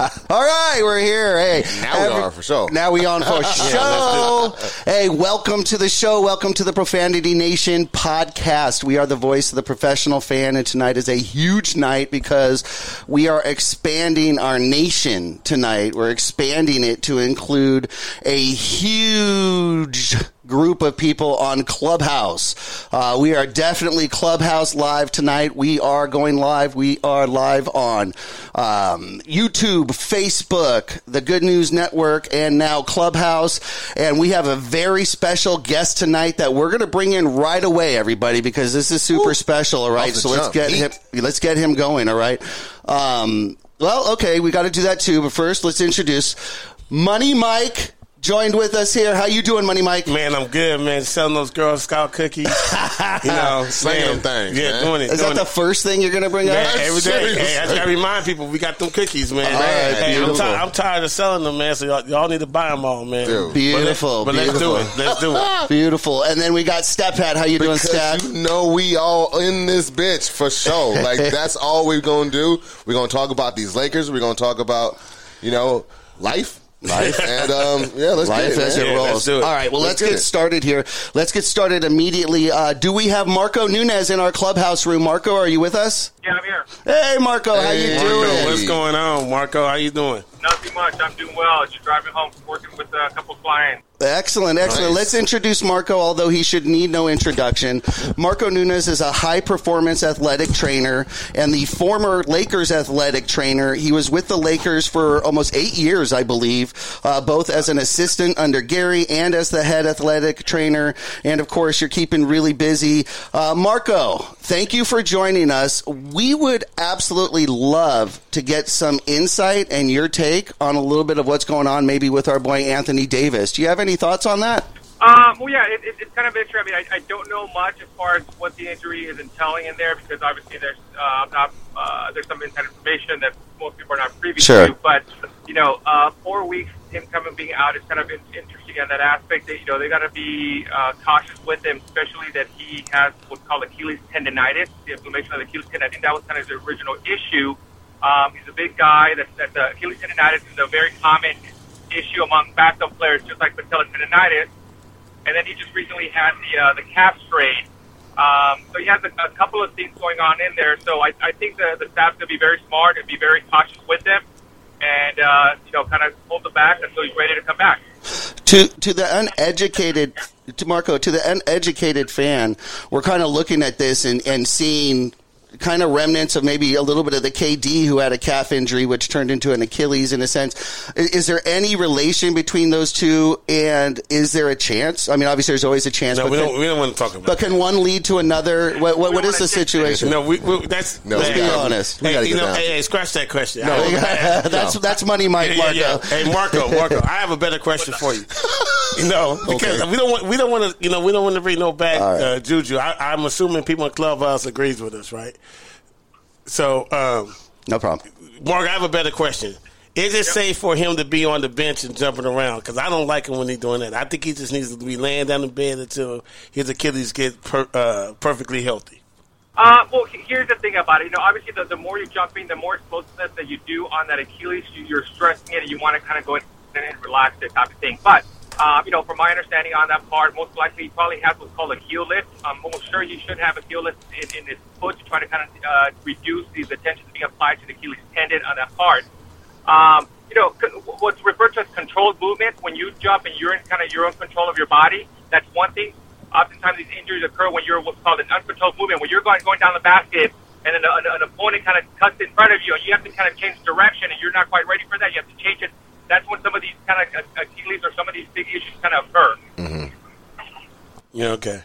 All right, we're here. Hey, Now we are, for sure. Now we on for show. hey, welcome to the show. Welcome to the Profanity Nation podcast. We are the voice of the professional fan, and tonight is a huge night because we are expanding our nation tonight. We're expanding it to include a huge group of people on Clubhouse. Uh, we are definitely Clubhouse live tonight. We are going live. We are live on um, YouTube, Facebook, the Good News Network, and now Clubhouse. And we have a very special guest tonight that we're going to bring in right away, everybody, because this is super special. All right, so let's jump. get him. Let's get him going. All right. Um, well, okay, we got to do that too. But first, let's introduce Money Mike. Joined with us here. How you doing, Money Mike? Man, I'm good, man. Selling those Girl Scout cookies. you know, Slinging man. them things, Yeah, man. doing it. Is doing that the it. first thing you're going to bring Man, up? every day. Hey, I just gotta remind people we got them cookies, man. All right, hey, I'm, beautiful. ti- I'm tired of selling them, man. So y'all, y'all need to buy them all, man. Dude. Beautiful, But, let, but let's do it. Let's do it. Beautiful. And then we got Stat Pat. How you doing, Step? You know we all in this bitch for sure. Like that's all we're gonna do. We're gonna talk about these Lakers. We're gonna talk about, you know, life. Life. and um yeah, let's Life get it, as it Yeah, rolls. let's do it. All right, well, let's, Let's get get started here. Let's get started immediately. Uh, do we have Marco Nunez in our clubhouse room? Marco, are you with us? Yeah, I'm here. Hey, Marco, how you Marco, doing? what's What's going on, Marco? How you doing? Not too much. I'm doing well. Just driving home, working with a couple clients. Excellent, excellent. Nice. Let's introduce Marco, although he should need no introduction. Marco Nunez is a high performance athletic trainer and the former Lakers athletic trainer. He was with the Lakers for almost eight years, I believe, uh, both as an assistant under Gary and as the head athletic trainer. And of course, you're keeping really busy. Uh, Marco, thank you for joining us. We would absolutely love to get some insight and your take on a little bit of what's going on, maybe with our boy Anthony Davis. Do you have any thoughts on that? Um, well, yeah, it, it, it's kind of interesting. I mean, I, I don't know much as far as what the injury is entailing in there because obviously there's uh, not uh, there's some inside information that most people are not privy Sure. to. But you know, uh, four weeks him coming being out is kind of in, interesting in that aspect. That you know they got to be uh, cautious with him, especially that he has what's called Achilles tendonitis, the inflammation of the Achilles tendon. I think that was kind of his original issue. Um, he's a big guy. That, that the Achilles tendonitis is a very common issue among basketball players, just like patella tendonitis. And then he just recently had the uh, the calf strain. Um, so he has a, a couple of things going on in there. So I, I think the, the staff's going to be very smart and be very cautious with him, and uh, you know, kind of hold the back until he's ready to come back. To to the uneducated, to Marco, to the uneducated fan, we're kind of looking at this and, and seeing kind of remnants of maybe a little bit of the KD who had a calf injury, which turned into an Achilles in a sense. I- Is there any relation between those two? And is there a chance? I mean, obviously, there's always a chance. No, but, we can, don't. We don't want to talk about. but can one lead to another? What, what, what is the situation? No, we, we that's No, Let's be gotta- honest. we Hey, you get know, down. hey, hey, scratch that question. No. I- that's that's money, Mike. Yeah, Marco. yeah, yeah. Hey, Marco, Marco, I have a better question for you. You know, because Okay. we don't want we don't want to you know we don't want to bring no bad right. uh, juju. I, I'm assuming people in Clubhouse agrees with us, right? So, um, No problem. Mark, I have a better question. Is it safe for him to be on the bench and jumping around? Because I don't like him when he's doing that. I think he just needs to be laying down in bed until his Achilles get per, uh, perfectly healthy. Uh, well, here's the thing about it. You know, obviously, the, the more you're jumping, the more explosiveness that you do on that Achilles, you, you're stressing it, and you want to kind of go in and relax it type of thing. But, uh, you know, from my understanding on that part, most likely he probably has what's called a heel lift. I'm almost sure he should have a heel lift in, in his foot to try to kind of uh, reduce the, the tension being applied to the Achilles tendon on that part. Um, you know, what's referred to as controlled movement, when you jump and you're in kind of your own control of your body, that's one thing. Oftentimes these injuries occur when you're what's called an uncontrolled movement, when you're going, going down the basket and then an, an opponent kind of cuts in front of you and you have to kind of change direction and you're not quite ready for that. You have to change it. That's when some of these kind of uh, uh, Achilles or some of these big issues kind of occur. Mm-hmm. Yeah, okay.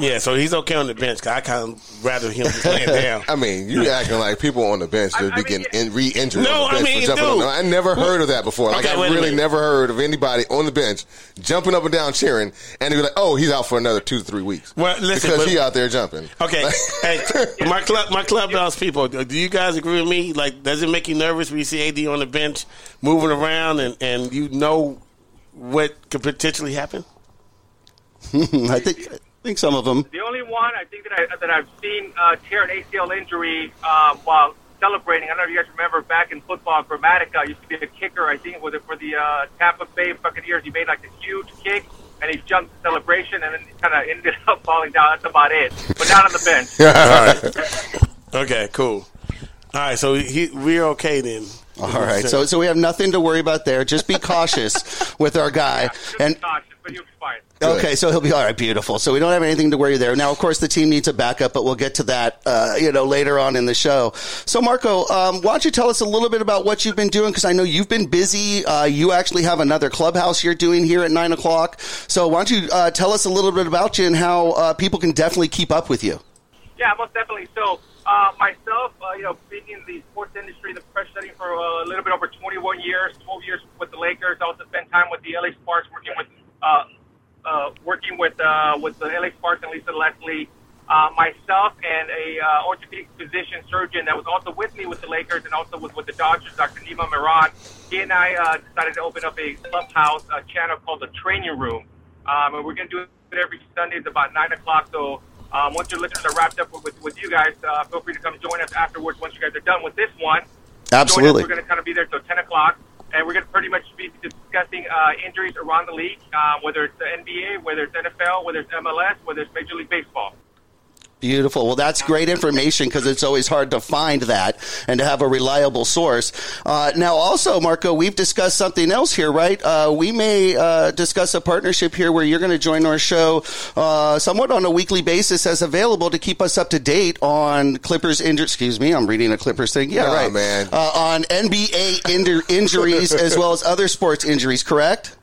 Yeah, so he's okay on the bench. Cause I kind of rather him just laying down. I mean, you acting like people on the bench I- should be getting in, re-injured No, on the I mean, for jumping dude. up. I never heard of that before. Like Okay, I wait really never heard of anybody on the bench jumping up and down cheering, and they'd be like, "Oh, he's out for another two to three weeks." Well, listen, because but- he out there jumping. Okay, hey, my club, my clubhouse people. Do you guys agree with me? Like, does it make you nervous when you see AD on the bench moving around and and you know what could potentially happen? I think I think some of them. The only one I think that I that I've seen uh, tear an ACL injury um, while celebrating. I don't know if you guys remember back in football, Gramatica used to be a kicker. I think was it for the uh, Tampa Bay Buccaneers. He made like a huge kick and he jumped the celebration and then kind of ended up falling down. That's about it. But not on the bench. Okay, cool. All right, so he, we're okay then. All right, so so we have nothing to worry about there. Just be cautious with our guy. Just And be cautious, but you'll be fine. okay, so he'll be all right. Beautiful. So we don't have anything to worry there. Now, of course, the team needs a backup, but we'll get to that, uh, you know, later on in the show. So, Marco, um, why don't you tell us a little bit about what you've been doing? Because I know you've been busy. Uh, you actually have another clubhouse you're doing here at nine o'clock. So, why don't you uh, tell us a little bit about you and how uh, people can definitely keep up with you? Yeah, most definitely. So uh, myself, uh, you know, being in the sports industry, the professional setting for uh, a little bit over 21 years, 12 years with the Lakers. I also spent time with the LA Sparks, working with uh, uh, working with uh, with the LA Sparks and Lisa Leslie. Uh, myself and a uh, orthopedic physician surgeon that was also with me with the Lakers and also was with the Dodgers, Dr. Nima Mehran. He and I uh, decided to open up a clubhouse uh, channel called the Training Room, um, and we're going to do it every Sunday at about nine o'clock. So um, once your listeners are wrapped up with, with, with you guys, uh, feel free to come join us afterwards. Once you guys are done with this one, Absolutely. We're going to kind of be there till 10 o'clock, and we're going to pretty much be discussing uh, injuries around the league, uh, whether it's the NBA, whether it's NFL, whether it's MLS, whether it's Major League Baseball. Beautiful. Well, that's great information because it's always hard to find that and to have a reliable source. Uh, now, also, Marco, we've discussed something else here, right? Uh, we may uh, discuss a partnership here where you're going to join our show uh, somewhat on a weekly basis as available to keep us up to date on Clippers injuries. Excuse me, I'm reading a Clippers thing. Yeah, Nah, right. man. Uh, on NBA injur- injuries as well as other sports injuries, correct?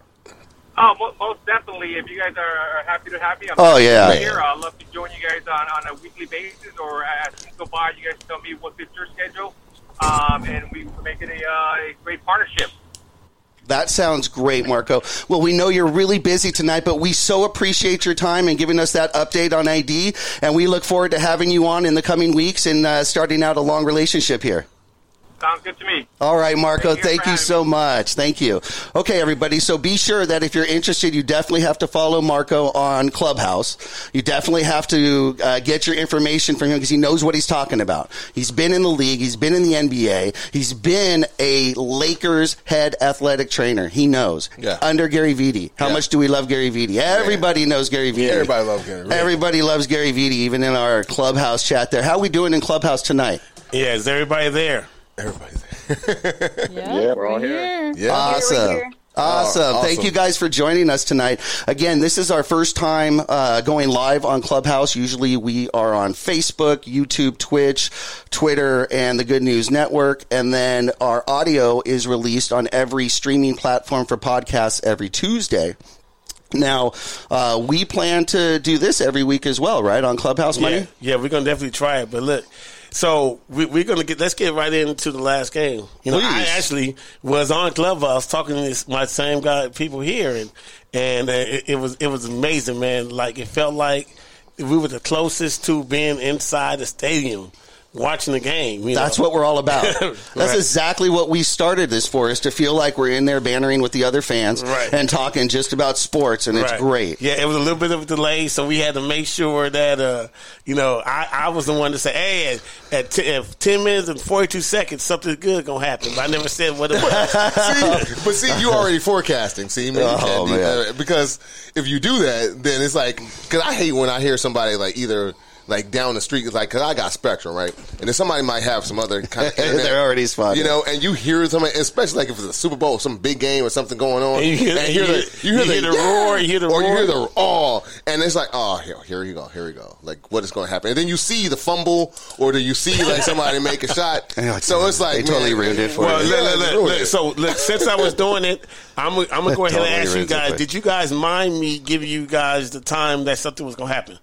Oh, most definitely. If you guys are, happy to have me, I'm Oh, yeah. here. I'd love to join you guys on, on a weekly basis, or as things go by, you guys tell me what fits your schedule, um, and we make it a, uh, a great partnership. That sounds great, Marco. Well, we know you're really busy tonight, but we so appreciate your time and giving us that update on AD, and we look forward to having you on in the coming weeks and uh, starting out a long relationship here. Sounds good to me. All right, Marco. Thank you Thank for you having so much. Thank you. Okay, everybody. So be sure that if you're interested, you definitely have to follow Marco on Clubhouse. You definitely have to uh, get your information from him because he knows what he's talking about. He's been in the league. He's been in the NBA. He's been a Lakers head athletic trainer. He knows. Yeah. Under Gary Vitti. How Yeah. much do we love Gary Vitti? Everybody knows Gary Vitti. Everybody loves Gary Vitti. Everybody loves Gary Vitti, even in our Clubhouse chat there. How we doing in Clubhouse tonight? Yeah, is everybody there? Everybody's there. Yeah, we're all here. Yeah. Awesome. here. Awesome. Oh, Thank you guys for joining us tonight. Again, this is our first time uh, going live on Clubhouse. Usually we are on Facebook, YouTube, Twitch, Twitter, and the Good News Network. And then our audio is released on every streaming platform for podcasts every Tuesday. Now, uh, we plan to do this every week as well, right? On Clubhouse Money? Yeah, yeah, we're gonna definitely try it. But look, so we, we're gonna get let's get right into the last game. You know, I actually was on Clubhouse talking to this, my same guy people here, and and uh, it, it was it was amazing, man. Like it felt like we were the closest to being inside the stadium watching the game. You That's know? what we're all about. That's Right. exactly what we started this for, is to feel like we're in there bannering with the other fans Right. and talking just about sports, and it's Right. great. Yeah, it was a little bit of a delay, so we had to make sure that uh, you know I, I was the one to say, "Hey, at, at, t- at ten minutes and forty two seconds, something good gonna happen." But I never said what it was. see, but see, you already forecasting. See, man, you Oh, can't do man. that. because if you do that, then it's like because I hate when I hear somebody like either like down the street, it's like because I got Spectrum, right, and then somebody might have some other kind of internet, They're already spotted. you know, and you hear somebody, especially like if it's a Super Bowl, some big game or something going on, And you hear- and you the hear- you hear the roar, you hear the or you roar. hear the oh, and it's like oh here here you go, here we go, like what is going to happen, and then you see the fumble, or do you see like somebody make a shot? Yeah, So it's like they totally man, ruined it for Well, you. look, look, look, look, so look, since I was doing it, I'm I'm gonna go ahead Totally and ask you ruins it guys: Did you guys mind me giving you guys the time that something was gonna happen?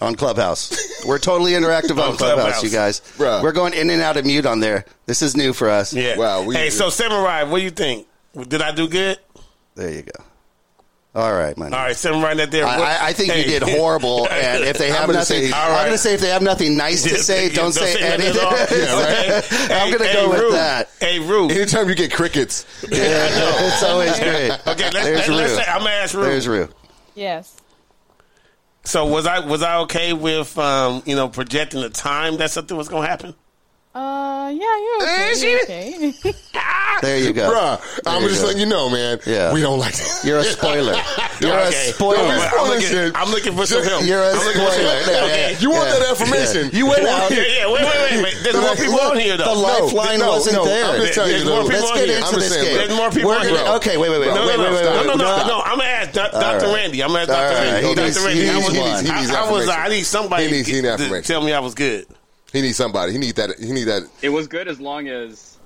On Clubhouse. We're totally interactive on On Clubhouse, Clubhouse. you guys. Bruh. We're going in and out of mute on there. This is new for us. Yeah. Wow, we- hey, so Samurai, what do you think? Did I do good? There you go. All right, man. All right, Samurai, that there. I, I- I think you did horrible, and if they I'm have gonna nothing, say- all I'm going to say if they have nothing nice to say, don't say nothing at anything. Yeah, right. I'm going to Hey, go hey, with that. Hey, Rue. Anytime you get crickets, Yeah, it's always great. Okay, let's, There's let, let's say I'm gonna ask Rue. There's Rue. Yes. So was I was I okay with um, you know projecting the time that something was gonna happen? Uh, yeah, you're okay. You're okay. There you go. bruh, I'm just go. letting you know, man. Yeah. we don't like that. You're a spoiler. You're a spoiler. Don't I'm looking. I'm looking for some help. You're a I'm looking for some help. Yeah, Okay. yeah. You want Yeah. that information? You went out. Yeah, yeah. Wait, wait, wait, wait. There's more people on here though. The though. lifeline no, wasn't no, there. I'm just telling There's you, more though. people Let's get here. into I'm this game. There's more people We're on here. Okay, wait, wait, wait. No, wait, no, wait, no, no, no, no, I'm gonna ask Dr. Randy. I'm gonna ask Dr. Randy. Dr. Randy. I was, one. He needs I, I was. information. I need somebody He needs- he needs to tell me I was good. He needs somebody. He need that. He need that. It was good as long as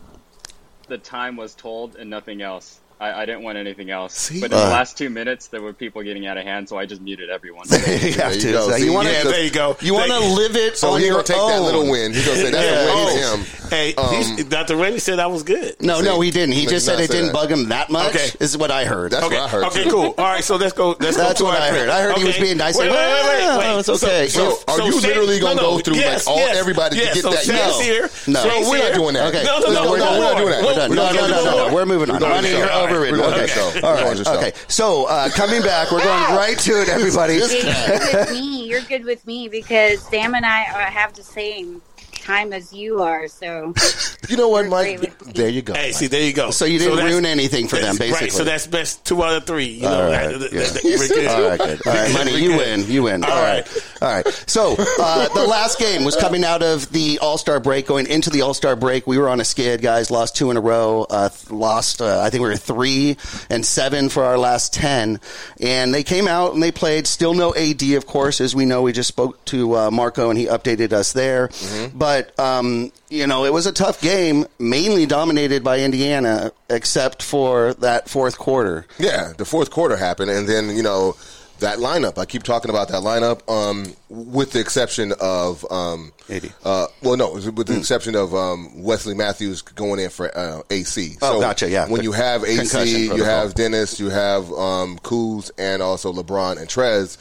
the time was told and nothing else. I, I didn't want anything else. See? But in Uh. the last two minutes, there were people getting out of hand, so I just muted everyone. you have There you to. go. So you want Yeah, to. there you go. You want to live it So on he your gonna take own. that little win. He gonna say that's Yeah. a win Oh. to him. Hey, Um, he's, Dr. Randy said that was good. No, See, no, he didn't. He he just said it didn't that. bug him that much. Okay. Is what I heard. That's Okay, what I heard. okay, too. cool. All right, so let's go. Let's That's go what I heard. I heard he was being nice, Wait, wait, wait, wait, it's okay." So, are you literally gonna no, no, go through, like, all- everybody to get that? No. here. No. We're not doing that. Okay. No, no, no, We're not- doing that. We're. No, no, no, no, no. We're moving on. Ronnie, you're show. Overridden. We're doing Okay. the show. All We're doing right. the show. Okay. So uh, coming back, we're going right to it, everybody. You're good with me. You're good with me because Sam and I have the same time as you are. So You know what, Mike? great with me. There you go. Hey, see, there you go. So you didn't that's- ruin anything for them, that's- Right, basically. so that's best two out of three. You All know, right, that- that- yeah. that- we're. All right, good. All right, money, you win. You win. All All right. right. All right. So uh, the last game was coming out of the All Star break, going into the All Star break. We were on a skid, guys. Lost two in a row. Uh, lost, uh, I think we were three and seven for our last ten. And they came out and they played. Still no AD, of course, as we know. We just spoke to uh, Marco and he updated us there. But um, you know, it was a tough game, mainly dominated by Indiana, except for that fourth quarter. Yeah, the fourth quarter happened, and then you know that lineup. I keep talking about that lineup, um, with the exception of um, 80. Uh, well, no, with the exception of um, Wesley Matthews going in for uh, AC. Oh, gotcha, yeah. When The you have AC, you have Dennis, you have um, Kuz, and also LeBron and Trez.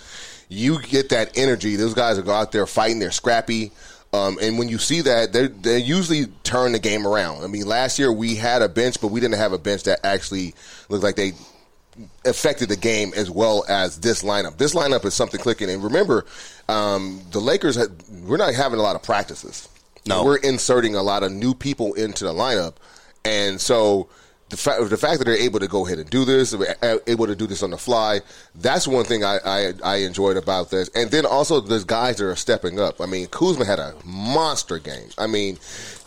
You get that energy. Those guys are go out there fighting. They're scrappy. Um, and when you see that, they they usually turn the game around. I mean, last year we had a bench, but we didn't have a bench that actually looked like they affected the game as well as this lineup. This lineup is something clicking. And remember, um, the Lakers, had, we're not having a lot of practices. No. We're inserting a lot of new people into the lineup. And so the, fa- the fact that they're able to go ahead and do this, uh, able to do this on the fly, that's one thing I, I, I enjoyed about this. And then also there's guys that are stepping up. I mean, Kuzma had a monster game. I mean,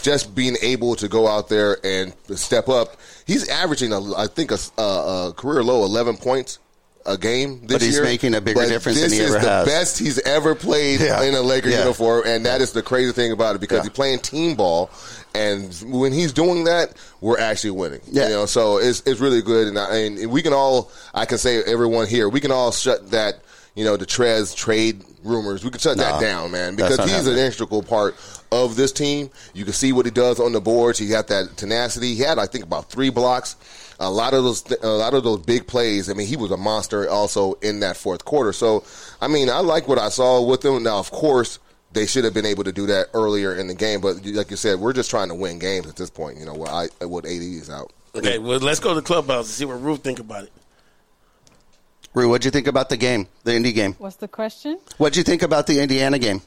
just being able to go out there and step up. He's averaging, a, I think, a, a career low 11 points a game this But he's year. making a bigger difference this than he is ever the has. best he's ever played Yeah. in a Laker Yeah. uniform, and that is the crazy thing about it because Yeah. he's playing team ball, and when he's doing that, we're actually winning. Yeah. You know, so it's it's really good, and, I, and we can all, I can say everyone here, we can all shut that. You know the Trez trade rumors. We can shut Nah, that down, man, because he's an integral part of this team. You can see what he does on the boards. He got that tenacity. He had, I think, about three blocks. A lot of those, a lot of those big plays. I mean, he was a monster also in that fourth quarter. So, I mean, I like what I saw with him. Now, of course, they should have been able to do that earlier in the game. But like you said, we're just trying to win games at this point. You know, what I, what AD is out. Okay, well, let's go to the clubhouse and see what Ruth think about it. Rue, what'd you think about the game, the Indy game? What's the question? What'd you think about the Indiana game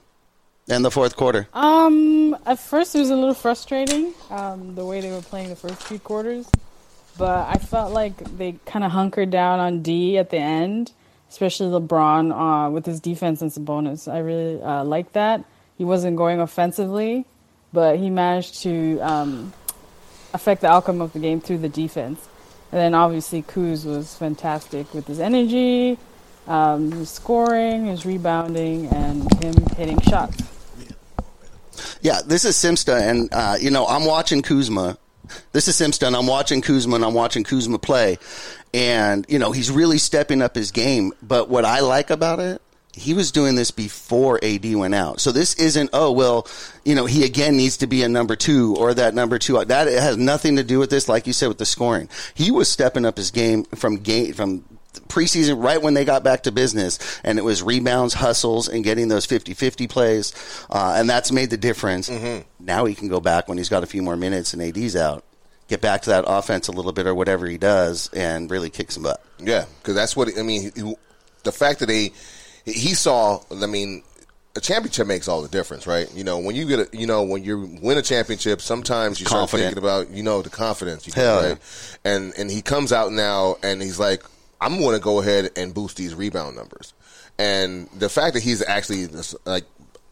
and the fourth quarter? Um, at first it was a little frustrating, um, the way they were playing the first three quarters. But I felt like they kind of hunkered down on D at the end, especially LeBron uh, with his defense and Sabonis. I really uh, liked that. He wasn't going offensively, but he managed to um, affect the outcome of the game through the defense. And then obviously Kuz was fantastic with his energy, um, his scoring, his rebounding, and him hitting shots. Yeah, this is Simsta, and uh, you know I'm watching Kuzma. This is and I'm watching Kuzma, and I'm watching Kuzma play, and you know he's really stepping up his game. But what I like about it, he was doing this before AD went out. So this isn't, oh, well, you know, he again needs to be a number two or that number two. That has nothing to do with this, like you said, with the scoring. He was stepping up his game from game, from preseason right when they got back to business and it was rebounds hustles and getting those 50-50 plays uh, and that's made the difference now he can go back when he's got a few more minutes and ad's out get back to that offense a little bit or whatever he does and really kick some butt Yeah, because that's what I mean. he- The fact that he he saw, I mean, a championship makes all the difference, right? You know, when you get, a, you know, when you win a championship, sometimes you start thinking about, you know, the confidence you right? And and he comes out now and he's like, I'm going to go ahead and boost these rebound numbers, and the fact that he's actually like.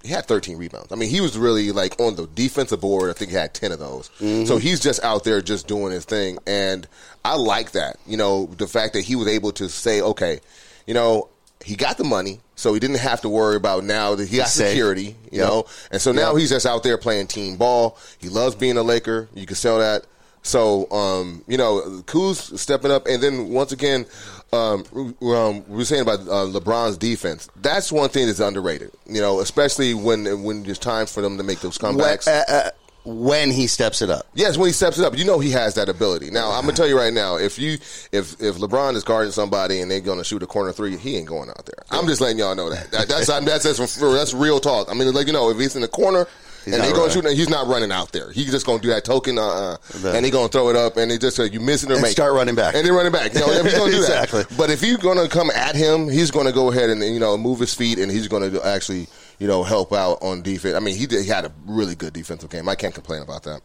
He had 13 rebounds. I mean, he was really like on the defensive board. I think he had 10 of those. So he's just out there just doing his thing. And I like that. You know, the fact that he was able to say, okay, you know, he got the money, so he didn't have to worry about now that he got safe. security, you Yep. know. And so now Yep. he's just out there playing team ball. He loves being a Laker. You can sell that. So, um, you know, Kuz stepping up, and then once again, um, um, we were saying about uh, LeBron's defense. That's one thing that's underrated. You know, especially when when there's time for them to make those when, comebacks. uh, uh, when he steps it up Yes, when he steps it up, you know he has that ability. Now, I'm gonna tell you right now, if you if if LeBron is guarding somebody and they're gonna shoot a corner three, he ain't going out there. I'm just letting y'all know that. that that's that's that's, that's real talk. I mean, like you know, if he's in the corner. He's and not they going running. shoot, he's not running out there. He's just going to do that token, uh, uh, and he going to throw it up, and they just uh, you miss it or And make start it. running back. and then running back. You know, he's going to do Exactly. that. But if you're going to come at him, he's going to go ahead and you know move his feet, and he's going to actually you know help out on defense. I mean, he did, he had a really good defensive game. I can't complain about that.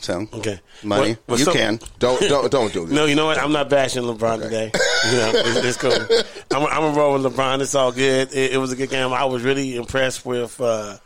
so Okay. money What- what's you up? can Don't don't don't do this. No, you know what? I'm not bashing LeBron today. You know, it's, it's cool. I'm, I'm gonna roll with LeBron. It's all good. It, it was a good game. I was really impressed with uh,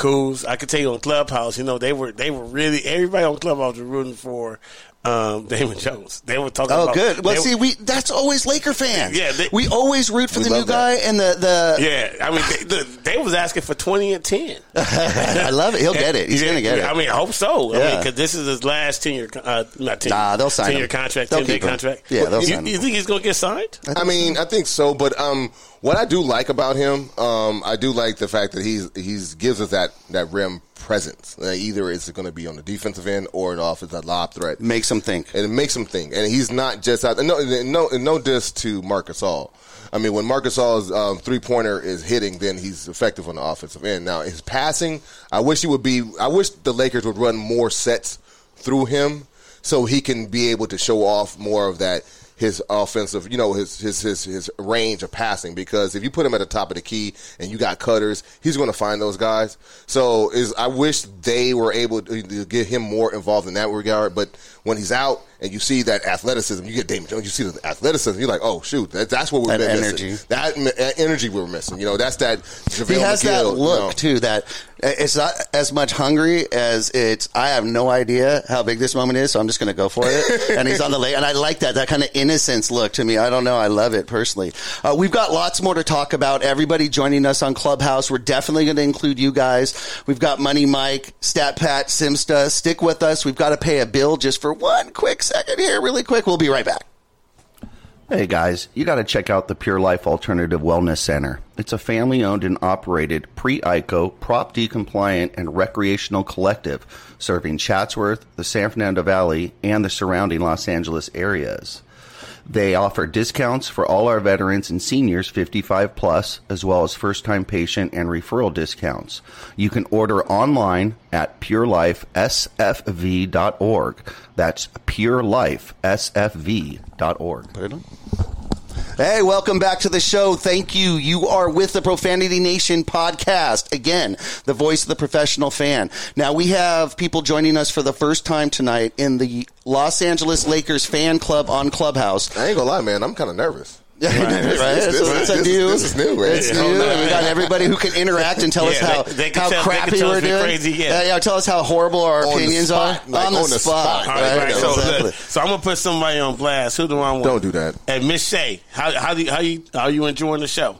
Kuz. I could tell you on Clubhouse. You know, they were they were really everybody on Clubhouse was rooting for um, Damian Jones. They were talking. Oh, about, good. Well, they- see, we that's always Laker fans. Yeah, they- we always root for the new love that. guy and the the. Yeah, I mean, they, the, they was asking for twenty and ten. I love it. He'll get it. He's Yeah, gonna get yeah, it. I mean, I hope so. I mean, because this is his last ten year, uh, not ten. Nah, they'll sign ten year contract, ten day contract. Yeah, they'll you, sign him. you think he's gonna get signed? I mean, I think so, but um, what I do like about him, um, I do like the fact that he's he's gives us that that rim presence. Uh, either it's going to be on the defensive end or the offensive lob threat, Makes them think. and it makes him think. And he's not just out. No, no, no diss to Marc Gasol. I mean, when Marc Gasol's um, three pointer is hitting, then he's effective on the offensive end. Now his passing, I wish he would be. I wish the Lakers would run more sets through him so he can be able to show off more of that his offensive, you know, his his his his range of passing. Because if you put him at the top of the key and you got cutters, he's going to find those guys. So is I wish they were able to, to get him more involved in that regard. But when he's out and you see that athleticism, you get Damian Jones, you see the athleticism, you're like, oh shoot, that, that's what we're That missing. energy. That, that energy we're missing. You know, that's that. JaVale He has that McGee, you look know. too. That it's not as much hungry as it's. I have no idea how big this moment is, so I'm just going to go for it. and he's on the late, and I like that that kind of innocence look to me. I don't know. I love it personally. Uh, we've got lots more to talk about. Everybody joining us on Clubhouse. We're definitely going to include you guys. We've got Money Mike, Stat Pat, Simsta. Stick with us. We've got to pay a bill just for one quick second here, really quick. We'll be right back. Hey guys, you got to check out the Pure Life Alternative Wellness Center. It's a family owned and operated pre ICO, Prop D compliant, and recreational collective serving Chatsworth, the San Fernando Valley, and the surrounding Los Angeles areas. They offer discounts for all our veterans and seniors 55 plus, as well as first time patient and referral discounts. You can order online at purelifesfv.org. That's purelifesfv.org. Put it on. Hey, welcome back to the show. Thank you. You are with the Profanity Nation podcast. Again, the voice of the professional fan. Now, we have people joining us for the first time tonight in the Los Angeles Lakers fan club on Clubhouse. I ain't gonna lie, man. I'm kind of nervous. right? This- It's, this- it's a this- new. this is new, right? It's Yeah. new, and we got everybody who can interact and tell us how they- they how tell- they crappy tell we're we're doing. crazy, yeah. yeah, Tell us how horrible our On opinions are like, on the, on the spot. spot. All right, right? right. So, Exactly. so I'm gonna put somebody on blast. Who do I want? Don't do that. Hey, Miss Shay, how how do you, how you are you enjoying the show?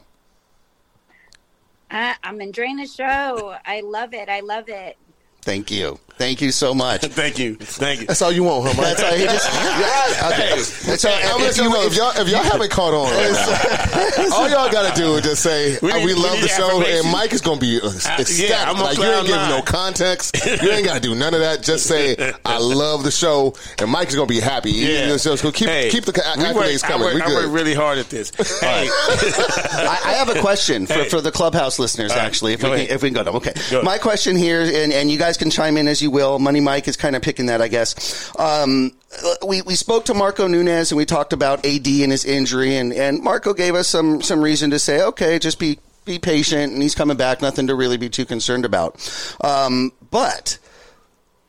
I, I'm enjoying the show. I love it. I love it. Thank you. Thank you so much. Thank you. Thank you. That's all you want, huh, Mike? That's all he just. Yeah, okay. That's all, I'm if you- know, if y'all if y'all haven't caught on, all y'all gotta do is just say We we, need- we love need the show, and Mike is gonna be uh, yeah, ecstatic. I'm like you ain't giving no context. You ain't gotta do none of that. Just say I love the show, and Mike is gonna be happy. Yeah. So so keep Hey, keep the we accolades work- I coming. work- We I work really hard at this. Hey, I, I have a question for, Hey. for the clubhouse listeners. All right, Actually, if we can, if we can go to them. Okay, Go. my question here, and, and you guys can chime in as you will. Money Mike is kind of picking that, I guess. Um, we we spoke to Marco Nunez and we talked about AD and his injury, and and Marco gave us some some reason to say, okay, just be be patient, and he's coming back. Nothing to really be too concerned about. Um, but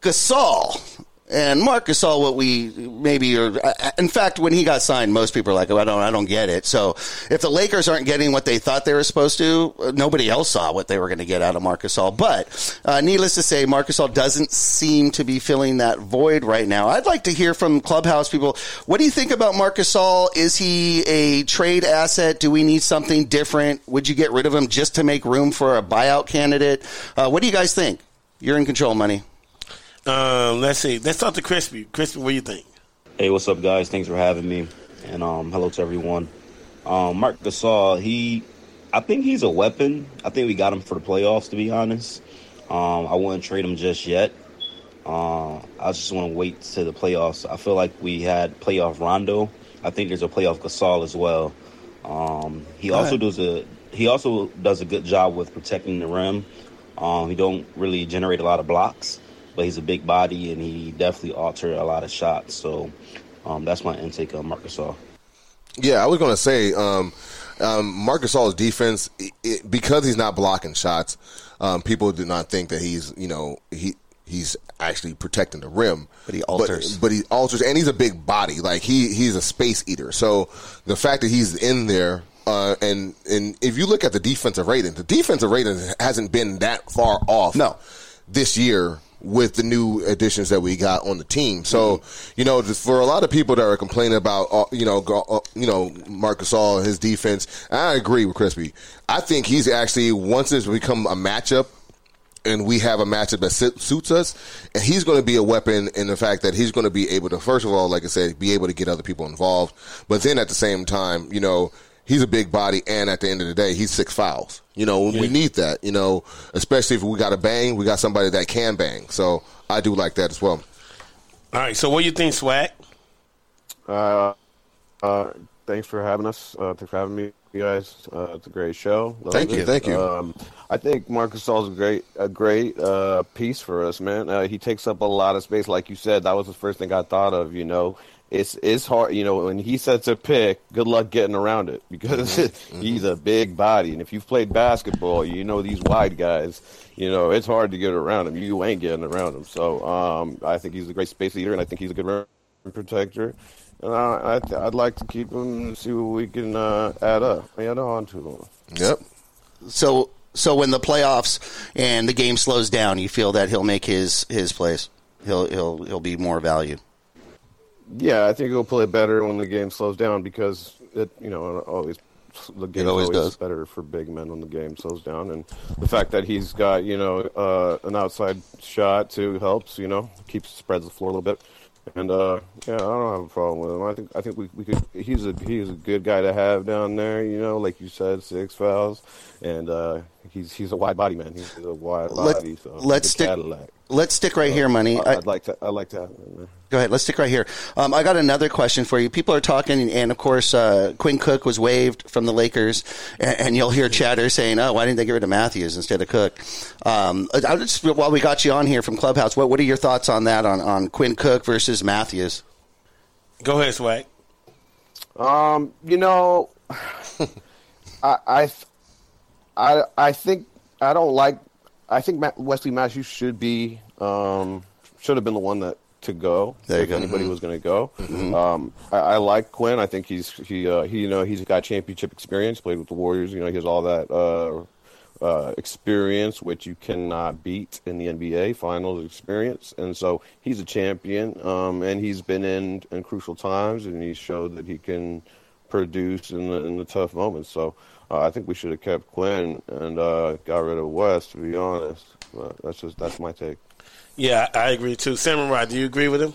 Gasol and Marc Gasol, what we maybe are. In fact, when he got signed, most people are like, oh, "I don't, I don't get it." So, if the Lakers aren't getting what they thought they were supposed to, uh, nobody else saw what they were going to get out of Marc Gasol. But uh, needless to say, Marc Gasol doesn't seem to be filling that void right now. I'd like to hear from clubhouse people. What do you think about Marc Gasol? Is he a trade asset? Do we need something different? Would you get rid of him just to make room for a buyout candidate? Uh, what do you guys think? You're in control, money. Um, let's see. Let's talk to Crispy. Crispy, what do you think? Hey, what's up, guys? Thanks for having me, and um, hello to everyone. Um, Marc Gasol, he, I think he's a weapon. I think we got him for the playoffs, to be honest. Um, I wouldn't trade him just yet. Uh, I just want to wait to the playoffs. I feel like we had playoff Rondo. I think there's a playoff Gasol as well. Um, he Go also ahead. does a he also does a good job with protecting the rim. Um, he don't really generate a lot of blocks, but he's a big body and he definitely alter a lot of shots. So um, that's my intake on Marc Gasol. Yeah, I was going to say, um, um, Marc Gasol's defense, it, it, because he's not blocking shots, um, people do not think that he's, you know, he he's actually protecting the rim. But he alters. But, but he alters, and he's a big body. Like he he's a space eater. So the fact that he's in there. Uh, and and if you look at the defensive rating, the defensive rating hasn't been that far off. No. this year with the new additions that we got on the team. So, you know, for a lot of people that are complaining about, uh, you know, uh, you know, Marcus Gasol, his defense, I agree with Crispy. I think he's actually once it's become a matchup. And we have a matchup that suits us, and he's going to be a weapon in the fact that he's going to be able to, first of all, like I said, be able to get other people involved. But then at the same time, you know, he's a big body, and at the end of the day, he's six fouls. You know, we need that. You know, especially if we got a bang, we got somebody that can bang. So I do like that as well. All right. So, what do you think, Swag? Uh, uh, thanks for having us. Uh, thanks for having me, you guys. Uh, it's a great show. Love Thank you, thank you. Um, I think Marcus Gasol's a great, a great uh, piece for us, man. Uh, he takes up a lot of space, like you said. That was the first thing I thought of. You know, it's it's hard. You know, when he sets a pick, good luck getting around it because he's a big body, and if you've played basketball, you know these wide guys. You know, it's hard to get around him. You ain't getting around him. So um, I think he's a great space eater, and I think he's a good rim protector. And I, I th- I'd like to keep him and see what we can uh, add up, add on to him. Yep. So so when the playoffs and the game slows down, you feel that he'll make his his place. He'll he'll he'll be more value. Yeah, I think he'll play better when the game slows down because it, you know, always the game always always, does. better for big men when the game slows down, and the fact that he's got you know uh, an outside shot too helps. You know, keeps spreads the floor a little bit, and uh, yeah, I don't have a problem with him. I think I think we, we could. He's a he's a good guy to have down there. You know, like you said, six fouls, and uh, he's he's a wide body man. He's a wide Let- body. So let's stick- Cadillac. Let's stick right here, money. I, I- I'd like to I'd like to have. Go ahead. Let's stick right here. Um, I got another question for you. People are talking, and of course, uh, Quinn Cook was waived from the Lakers, and, and you'll hear chatter saying, "Oh, why didn't they get rid of Matthews instead of Cook?" Um, I just while we got you on here from Clubhouse, what what are your thoughts on that on on Quinn Cook versus Matthews? Go ahead, Swag. Um, you know, I, I, I, I think I don't like. I think Wesley Matthews should be um, should have been the one that to go There you if go. anybody Mhm. was going to go. Mhm. Um, I, I like Quinn. I think he's he uh, he you know he's got championship experience. Played with the Warriors. You know he has all that. Uh, uh, experience, which you cannot beat in the NBA Finals experience, and so he's a champion, um, and he's been in in crucial times, and he showed that he can produce in the in the tough moments. So uh, I think we should have kept Quinn and uh, got rid of West. To be honest, but that's just that's my take. Yeah, I I agree too. Samurai, do you agree with him?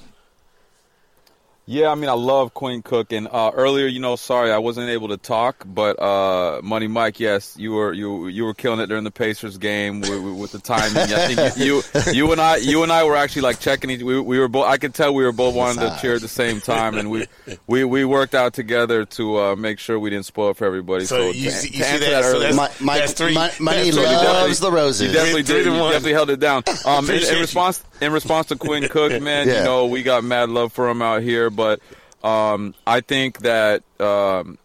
Yeah, I mean, I love Quinn Cook, and uh, earlier, you know, sorry I wasn't able to talk, but uh, Money Mike, yes, you were you you were killing it during the Pacers game with, with, with the timing. I think you, you you and I you and I were actually like checking each. We, we were both. I could tell we were both wanting to cheer at the same time, and we we, we worked out together to uh, make sure we didn't spoil it for everybody. So So, you to, see- to you see answer that? So earlier- that's- My- my- that's three- Mon- Money So loves definitely- the roses. You definitely Three did. to You one. definitely held it down. Um, in, in response in response to Quinn Cook, man, Yeah. you know we got mad love for him out here, but um, I think that um,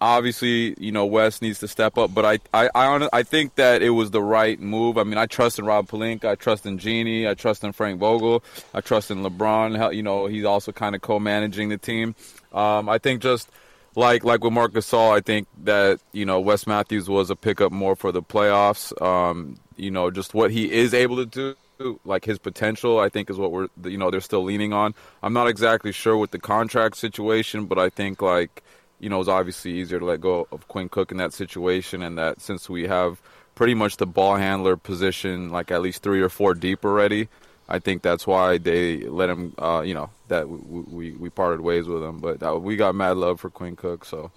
obviously you know West needs to step up. But I I I, I think that it was the right move. I mean, I trust in Rob Pelinka, I trust in Jeanie, I trust in Frank Vogel, I trust in LeBron. You know, he's also kind of co-managing the team. Um, I think just like like with Marc Gasol, I think that you know Wes Matthews was a pickup more for the playoffs. Um, you know, just what he is able to do, like his potential, I think is what we're you know they're still leaning on. I'm not exactly sure with the contract situation, but I think like you know it's obviously easier to let go of Quinn Cook in that situation, and that since we have pretty much the ball handler position like at least three or four deep already. I think that's why they let him. Uh, you know that we, we we parted ways with him, but uh, we got mad love for Quinn Cook. So,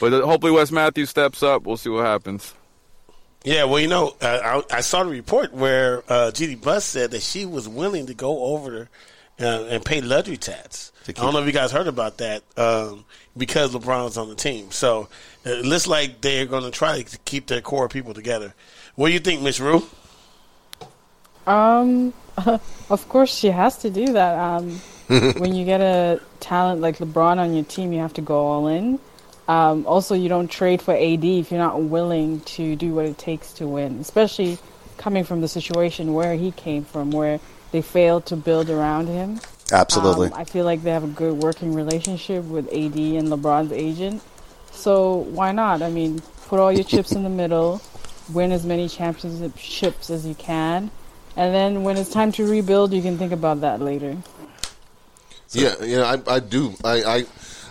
but uh, hopefully Wes Matthews steps up. We'll see what happens. Yeah, well, you know, uh, I, I saw the report where uh, Jeanie Buss said that she was willing to go over uh, and pay luxury tax. I don't know if you guys heard about that um, because LeBron's on the team. So it looks like they're going to try to keep their core people together. What do you think, Miss Rue? Um, of course she has to do that. Um, when you get a talent like LeBron on your team, you have to go all in. Um, also, you don't trade for AD if you're not willing to do what it takes to win, especially coming from the situation where he came from, where they failed to build around him. Absolutely. Um, I feel like they have a good working relationship with AD and LeBron's agent. So why not? I mean, put all your chips in the middle, win as many championships as you can, and then when it's time to rebuild, you can think about that later. Yeah, you know, I, I do. I, I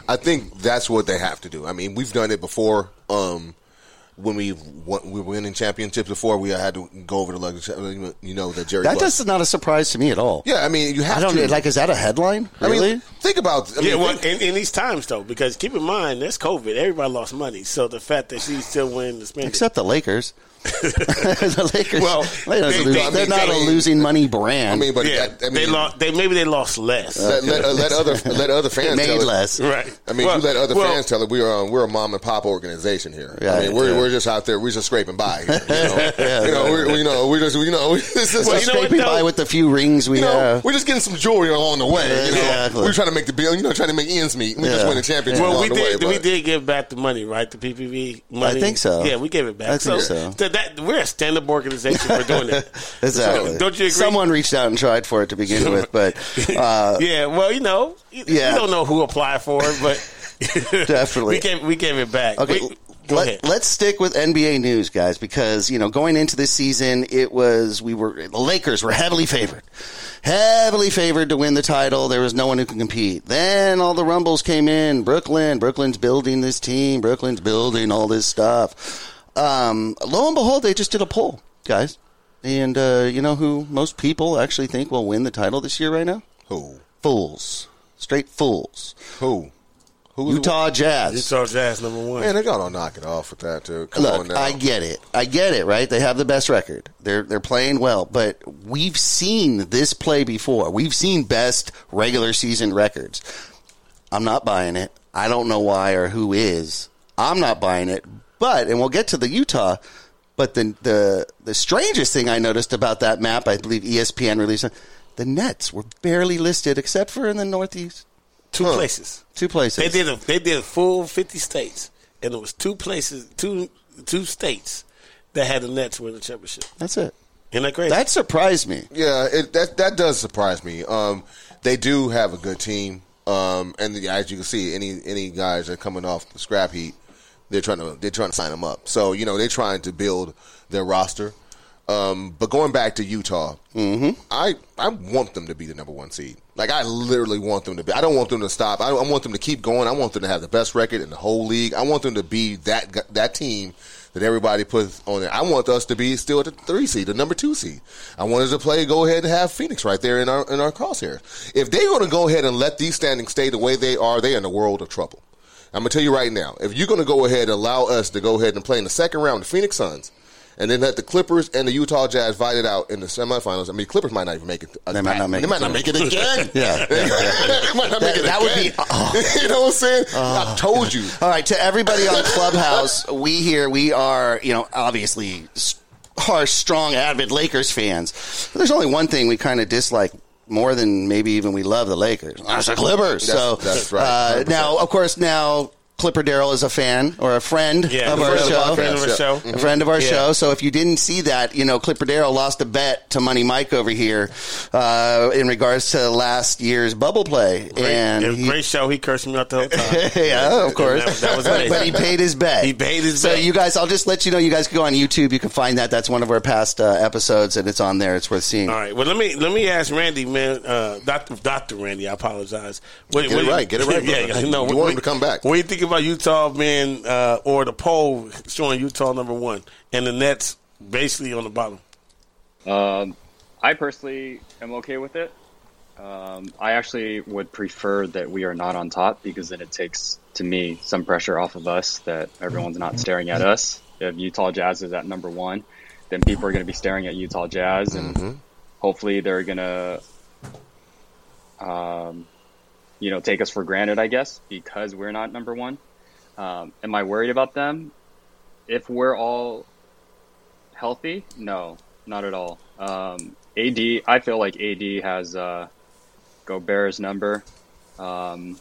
I think that's what they have to do. I mean, we've done it before. Um, when we won, we were winning championships before, we had to go over the luxury. You know that Jerry. That Buss- is not a surprise to me at all. Yeah, I mean, you have I don't to. like. Is that a headline? I mean, think about. I yeah, mean, well, think- in, in these times though, because keep in mind, there's COVID. Everybody lost money, so the fact that she's still winning the spending. Except the Lakers. the Lakers. Well, Lakers they, they, they're not they- a losing money brand. I mean, but yeah, that- I they mean- lost. They maybe they lost less. let, let, uh, let other let other fans Made tell it. less. Right. I mean, Well- you let other well- fans tell it. We're um, we're a mom and pop organization here. Yeah, I mean, we're yeah. we're just out there. We're just scraping by. Here, you know, you know, we're, we, you know, we're just you know, this is Well, you know Scraping though? by with the few rings we you know, have. we're just getting some jewelry along the way. You know, Exactly. we're trying to make the bill. You know, trying to make ends meet. We just win a championship Well, we did. way. we did give back the money, right? The PPP money. I think so. Yeah, we gave it back. I think so. That, we're a stand-up organization for doing it. Exactly. So, don't you agree? Someone reached out and tried for it to begin with, but uh, yeah. Well, you know, you, Yeah. you don't know who applied for it, but Definitely. we gave we gave it back. Okay, We- let, us stick with NBA news, guys, because you know going into this season, it was we were the Lakers were heavily favored, heavily favored to win the title. There was no one who could compete. Then all the rumbles came in. Brooklyn, Brooklyn's building this team. Brooklyn's building all this stuff. Um, lo and behold, they just did a poll, guys, and uh, you know who most people actually think will win the title this year right now? Who? Fools, straight fools. Who? Who's Utah Jazz. Utah Jazz number one. Man, they gotta knock it off with that too. Come on Look, now. I get it. I get it, right? They have the best record. They're they're playing well, but we've seen this play before. We've seen best regular season records. I'm not buying it. I don't know why or who is. I'm not buying it. But and we'll get to the Utah. But the the the strangest thing I noticed about that map, I believe ESPN released, it, the Nets were barely listed except for in the Northeast. two Huh. places. Two places. They did a they did a full fifty states, and it was two places, two two states that had the Nets win the championship. That's it. Isn't that crazy? That surprised me. Yeah, it, that that does surprise me. Um, they do have a good team, um, and the, as you can see, any any guys that are coming off the scrap heat, they're trying to they're trying to sign them up. So you know they're trying to build their roster. Um, but going back to Utah, Mm-hmm. I I want them to be the number one seed. Like I literally want them to be. I don't want them to stop. I, I want them to keep going. I want them to have the best record in the whole league. I want them to be that that team that everybody puts on there. I want us to be still at the three seed, the number two seed. I wanted to play, go ahead and have Phoenix right there in our in our crosshairs. If they're going to go ahead and let these standings stay the way they are, they're in a world of trouble. I'm gonna tell you right now, if you're gonna go ahead and allow us to go ahead and play in the second round, the Phoenix Suns, and then let the Clippers and the Utah Jazz fight it out in the semifinals. I mean, Clippers might not even make it. They might not make They it. might not make it again. Yeah. they might not make it That would be- again. Uh, you know what I'm saying? Uh, I told you. All right, to everybody on Clubhouse, we here, we are, you know, obviously harsh, strong, avid Lakers fans. But there's only one thing we kind of dislike more than maybe even we love the Lakers. That's the Clippers. That's- so that's right, Uh, 100%. now, of course, now. Clipper Daryl is a fan or a friend Yeah, of our show. our- friend of our show. A friend of our Yeah. show. So if you didn't see that, you know, Clipper Daryl lost a bet to Money Mike over here uh, in regards to last year's bubble play. Great, and it was he- great show. He cursed me out the whole time. yeah, of course. That, that was but, but he paid his bet. He paid his so bet. So you guys, I'll just let you know. You guys can go on YouTube. You can find that. That's one of our past uh, episodes, and it's on there. It's worth seeing. All right. Well, let me let me ask Randy, man, uh, Doctor Doctor Randy. I apologize. What, Get it right. Get it right, yeah, no, You what- want him to come back. What do you think about Utah being uh, or the poll showing Utah number one and the Nets basically on the bottom? Um, I personally am okay with it. Um, I actually would prefer that we are not on top because then it takes, to me, some pressure off of us that everyone's not staring at us. If Utah Jazz is at number one, then people are going to be staring at Utah Jazz, and hopefully they're going to, um, you know, take us for granted, I guess, because we're not number one. Um, am I worried about them? If we're all healthy, no, not at all. Um, AD, I feel like AD has uh, Gobert's number, um,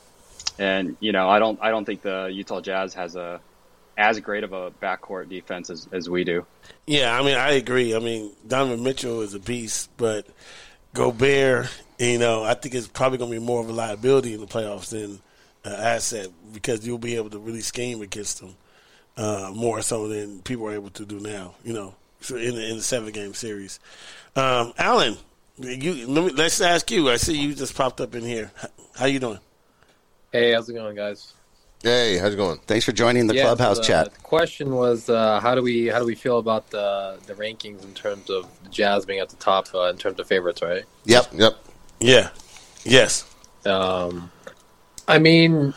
and you know, I don't, I don't think the Utah Jazz has a as great of a backcourt defense as, as we do. Yeah, I mean, I agree. I mean, Donovan Mitchell is a beast, but Gobert, you know, I think it's probably going to be more of a liability in the playoffs than an asset because you'll be able to really scheme against them uh, more so than people are able to do now. You know, in the, in the seven game series. Um, Alan, you let me let's ask you. I see you just popped up in here. How, how you doing? Hey, how's it going, guys? Hey, how's it going? Thanks for joining the Yeah, clubhouse so the, chat. The question was, uh, how do we how do we feel about the the rankings in terms of the Jazz being at the top uh, in terms of favorites, right? Yep. Yep. Yeah. Yes. Um, I mean,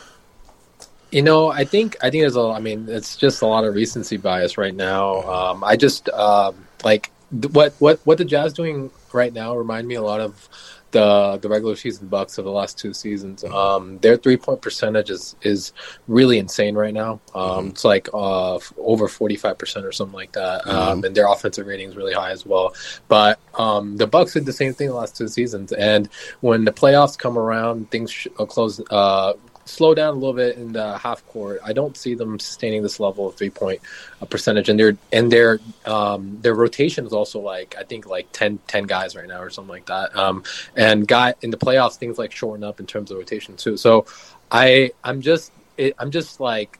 you know, I think I think there's a. I mean, it's just a lot of recency bias right now. Um, I just um, like th- what what what the Jazz doing right now remind me a lot of the the regular season Bucks of the last two seasons. Um, their three point percentage is is really insane right now. Um, It's like uh, over forty five percent or something like that, um, and their offensive rating is really high as well. But um, the Bucks did the same thing the last two seasons, and when the playoffs come around, things sh- uh, close. Uh, slow down a little bit in the half court. I don't see them sustaining this level of three point uh, percentage, and their and their um, their rotation is also like I think like 10, 10 guys right now or something like that. Um, and guy in the playoffs, things like shorten up in terms of rotation too. So I I'm just it, I'm just like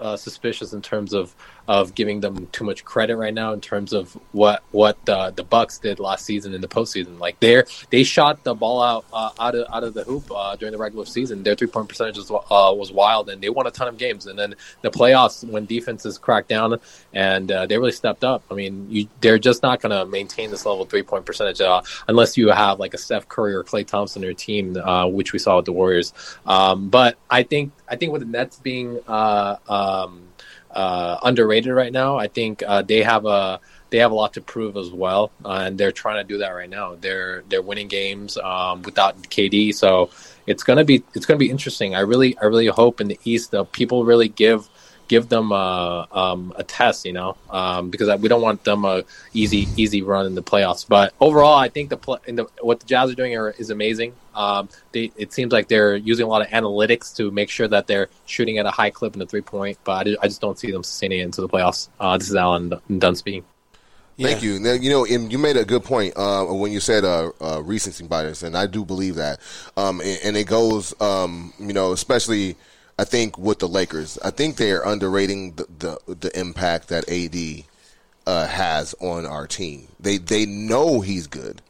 uh, suspicious in terms of of giving them too much credit right now in terms of what what the the Bucks did last season in the postseason. Like they they shot the ball out uh, out of out of the hoop uh, during the regular season. Their three point percentage was, uh, was wild, and they won a ton of games. And then the playoffs, when defenses cracked down and uh, they really stepped up. I mean, you, they're just not going to maintain this level three point percentage uh, unless you have like a Steph Curry or Klay Thompson or team, uh, which we saw with the Warriors. Um, but I think I think with the Nets being uh, um, uh, underrated right now. I think uh, they have a they have a lot to prove as well, uh, and they're trying to do that right now. They're they're winning games um, without KD, so it's gonna be it's gonna be interesting. I really I really hope in the East that people really give give them a, um, a test, you know, um, because we don't want them a easy easy run in the playoffs. But overall, I think the, pl- in the what the Jazz are doing are, is amazing. Um, they, it seems like they're using a lot of analytics to make sure that they're shooting at a high clip in the three point. But I, I just don't see them sustaining it into the playoffs. Uh, this is Alan Dunn speaking. Thank you. Now, you know, and you made a good point uh, when you said uh, uh, recency bias, and I do believe that. Um, and, and it goes, um, you know, especially I think with the Lakers, I think they are underrating the the, the impact that AD uh, has on our team. They they know he's good.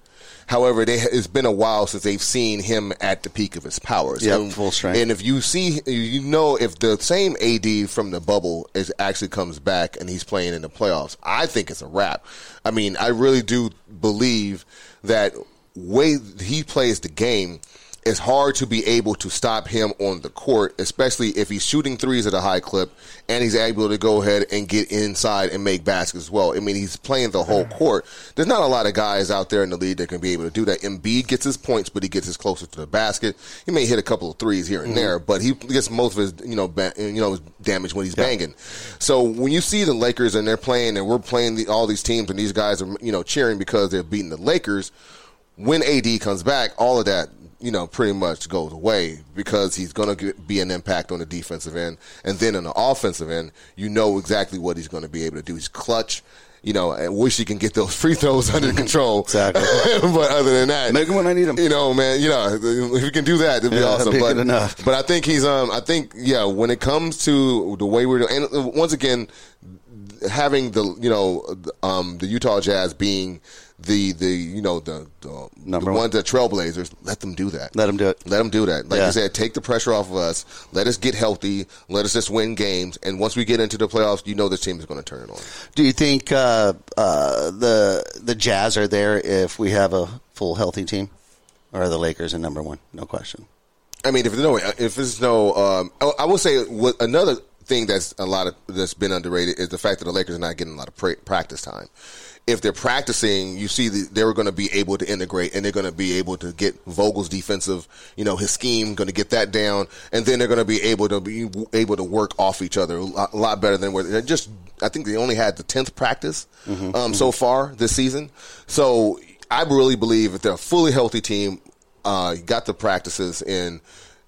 However, they, it's been a while since they've seen him at the peak of his powers. Yep, and, full strength. And if you see, you know, if the same AD from the bubble is actually comes back and he's playing in the playoffs, I think it's a wrap. I mean, I really do believe that way he plays the game. It's hard to be able to stop him on the court, especially if he's shooting threes at a high clip and he's able to go ahead and get inside and make baskets as well. I mean, he's playing the whole court. There's not a lot of guys out there in the league that can be able to do that. Embiid gets his points, but he gets his closer to the basket. He may hit a couple of threes here and Mhm. there, but he gets most of his, you know, ba- you know, his damage when he's banging. So when you see the Lakers and they're playing and we're playing the, all these teams and these guys are, you know, cheering because they're beating the Lakers, when AD comes back, all of that, you know, pretty much goes away because he's going to be an impact on the defensive end. And then on the offensive end, you know exactly what he's going to be able to do. He's clutch. You know, I wish he can get those free throws under control. Exactly. but other than that, Make 'em when I need 'em. You know, man. You know, if he can do that, it'd be Yeah, awesome. but enough. but I think he's um. I think yeah. When it comes to the way we're doing, and uh, once again having the you know um the Utah Jazz being the the you know the the, Number the one. ones that trailblazers let them do that. Let them do it. Let them do that. Like Yeah. you said, take the pressure off of us. Let us get healthy. Let us just win games. And once we get into the playoffs, you know this team is going to turn it on. Do you think uh, uh, the the Jazz are there if we have a full healthy team, or are the Lakers in number one? No question. I mean, if there's no, if there's no, um, I I will say another thing that's a lot of that's been underrated is the fact that the Lakers are not getting a lot of pra- practice time. If they're practicing, you see that they're going to be able to integrate and they're going to be able to get Vogel's defensive, you know, his scheme, going to get that down, and then they're going to be able to be able to work off each other a lot, a lot better than where they just. I think they only had the tenth practice um, so far this season, so I really believe if they're a fully healthy team, uh, got the practices in.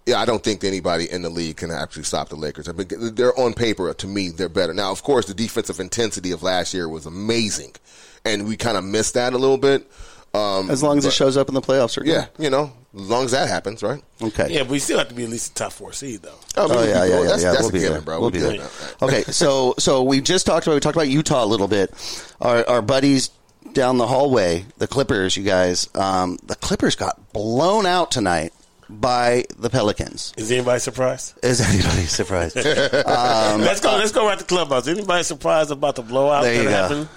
Yeah, I don't think anybody in the league can actually stop the Lakers. I mean, they're on paper to me, they're better. Now, of course, the defensive intensity of last year was amazing, and we kind of missed that a little bit. Um, As long as it shows up in the playoffs, are good. yeah, you know, as long as that happens, right? Okay. Yeah, but we still have to be at least a top four seed, though. Oh, Oh yeah, yeah, yeah, that's, yeah. that's we'll a be given, there, bro. We'll We be good there. Okay, so so we just talked about we talked about Utah a little bit. Our our buddies down the hallway, the Clippers, you guys. Um, the Clippers got blown out tonight by the Pelicans. Is anybody surprised? Is anybody surprised? um, let's go. Let's go right to the clubhouse. Anybody surprised about the blowout There you that go. happened?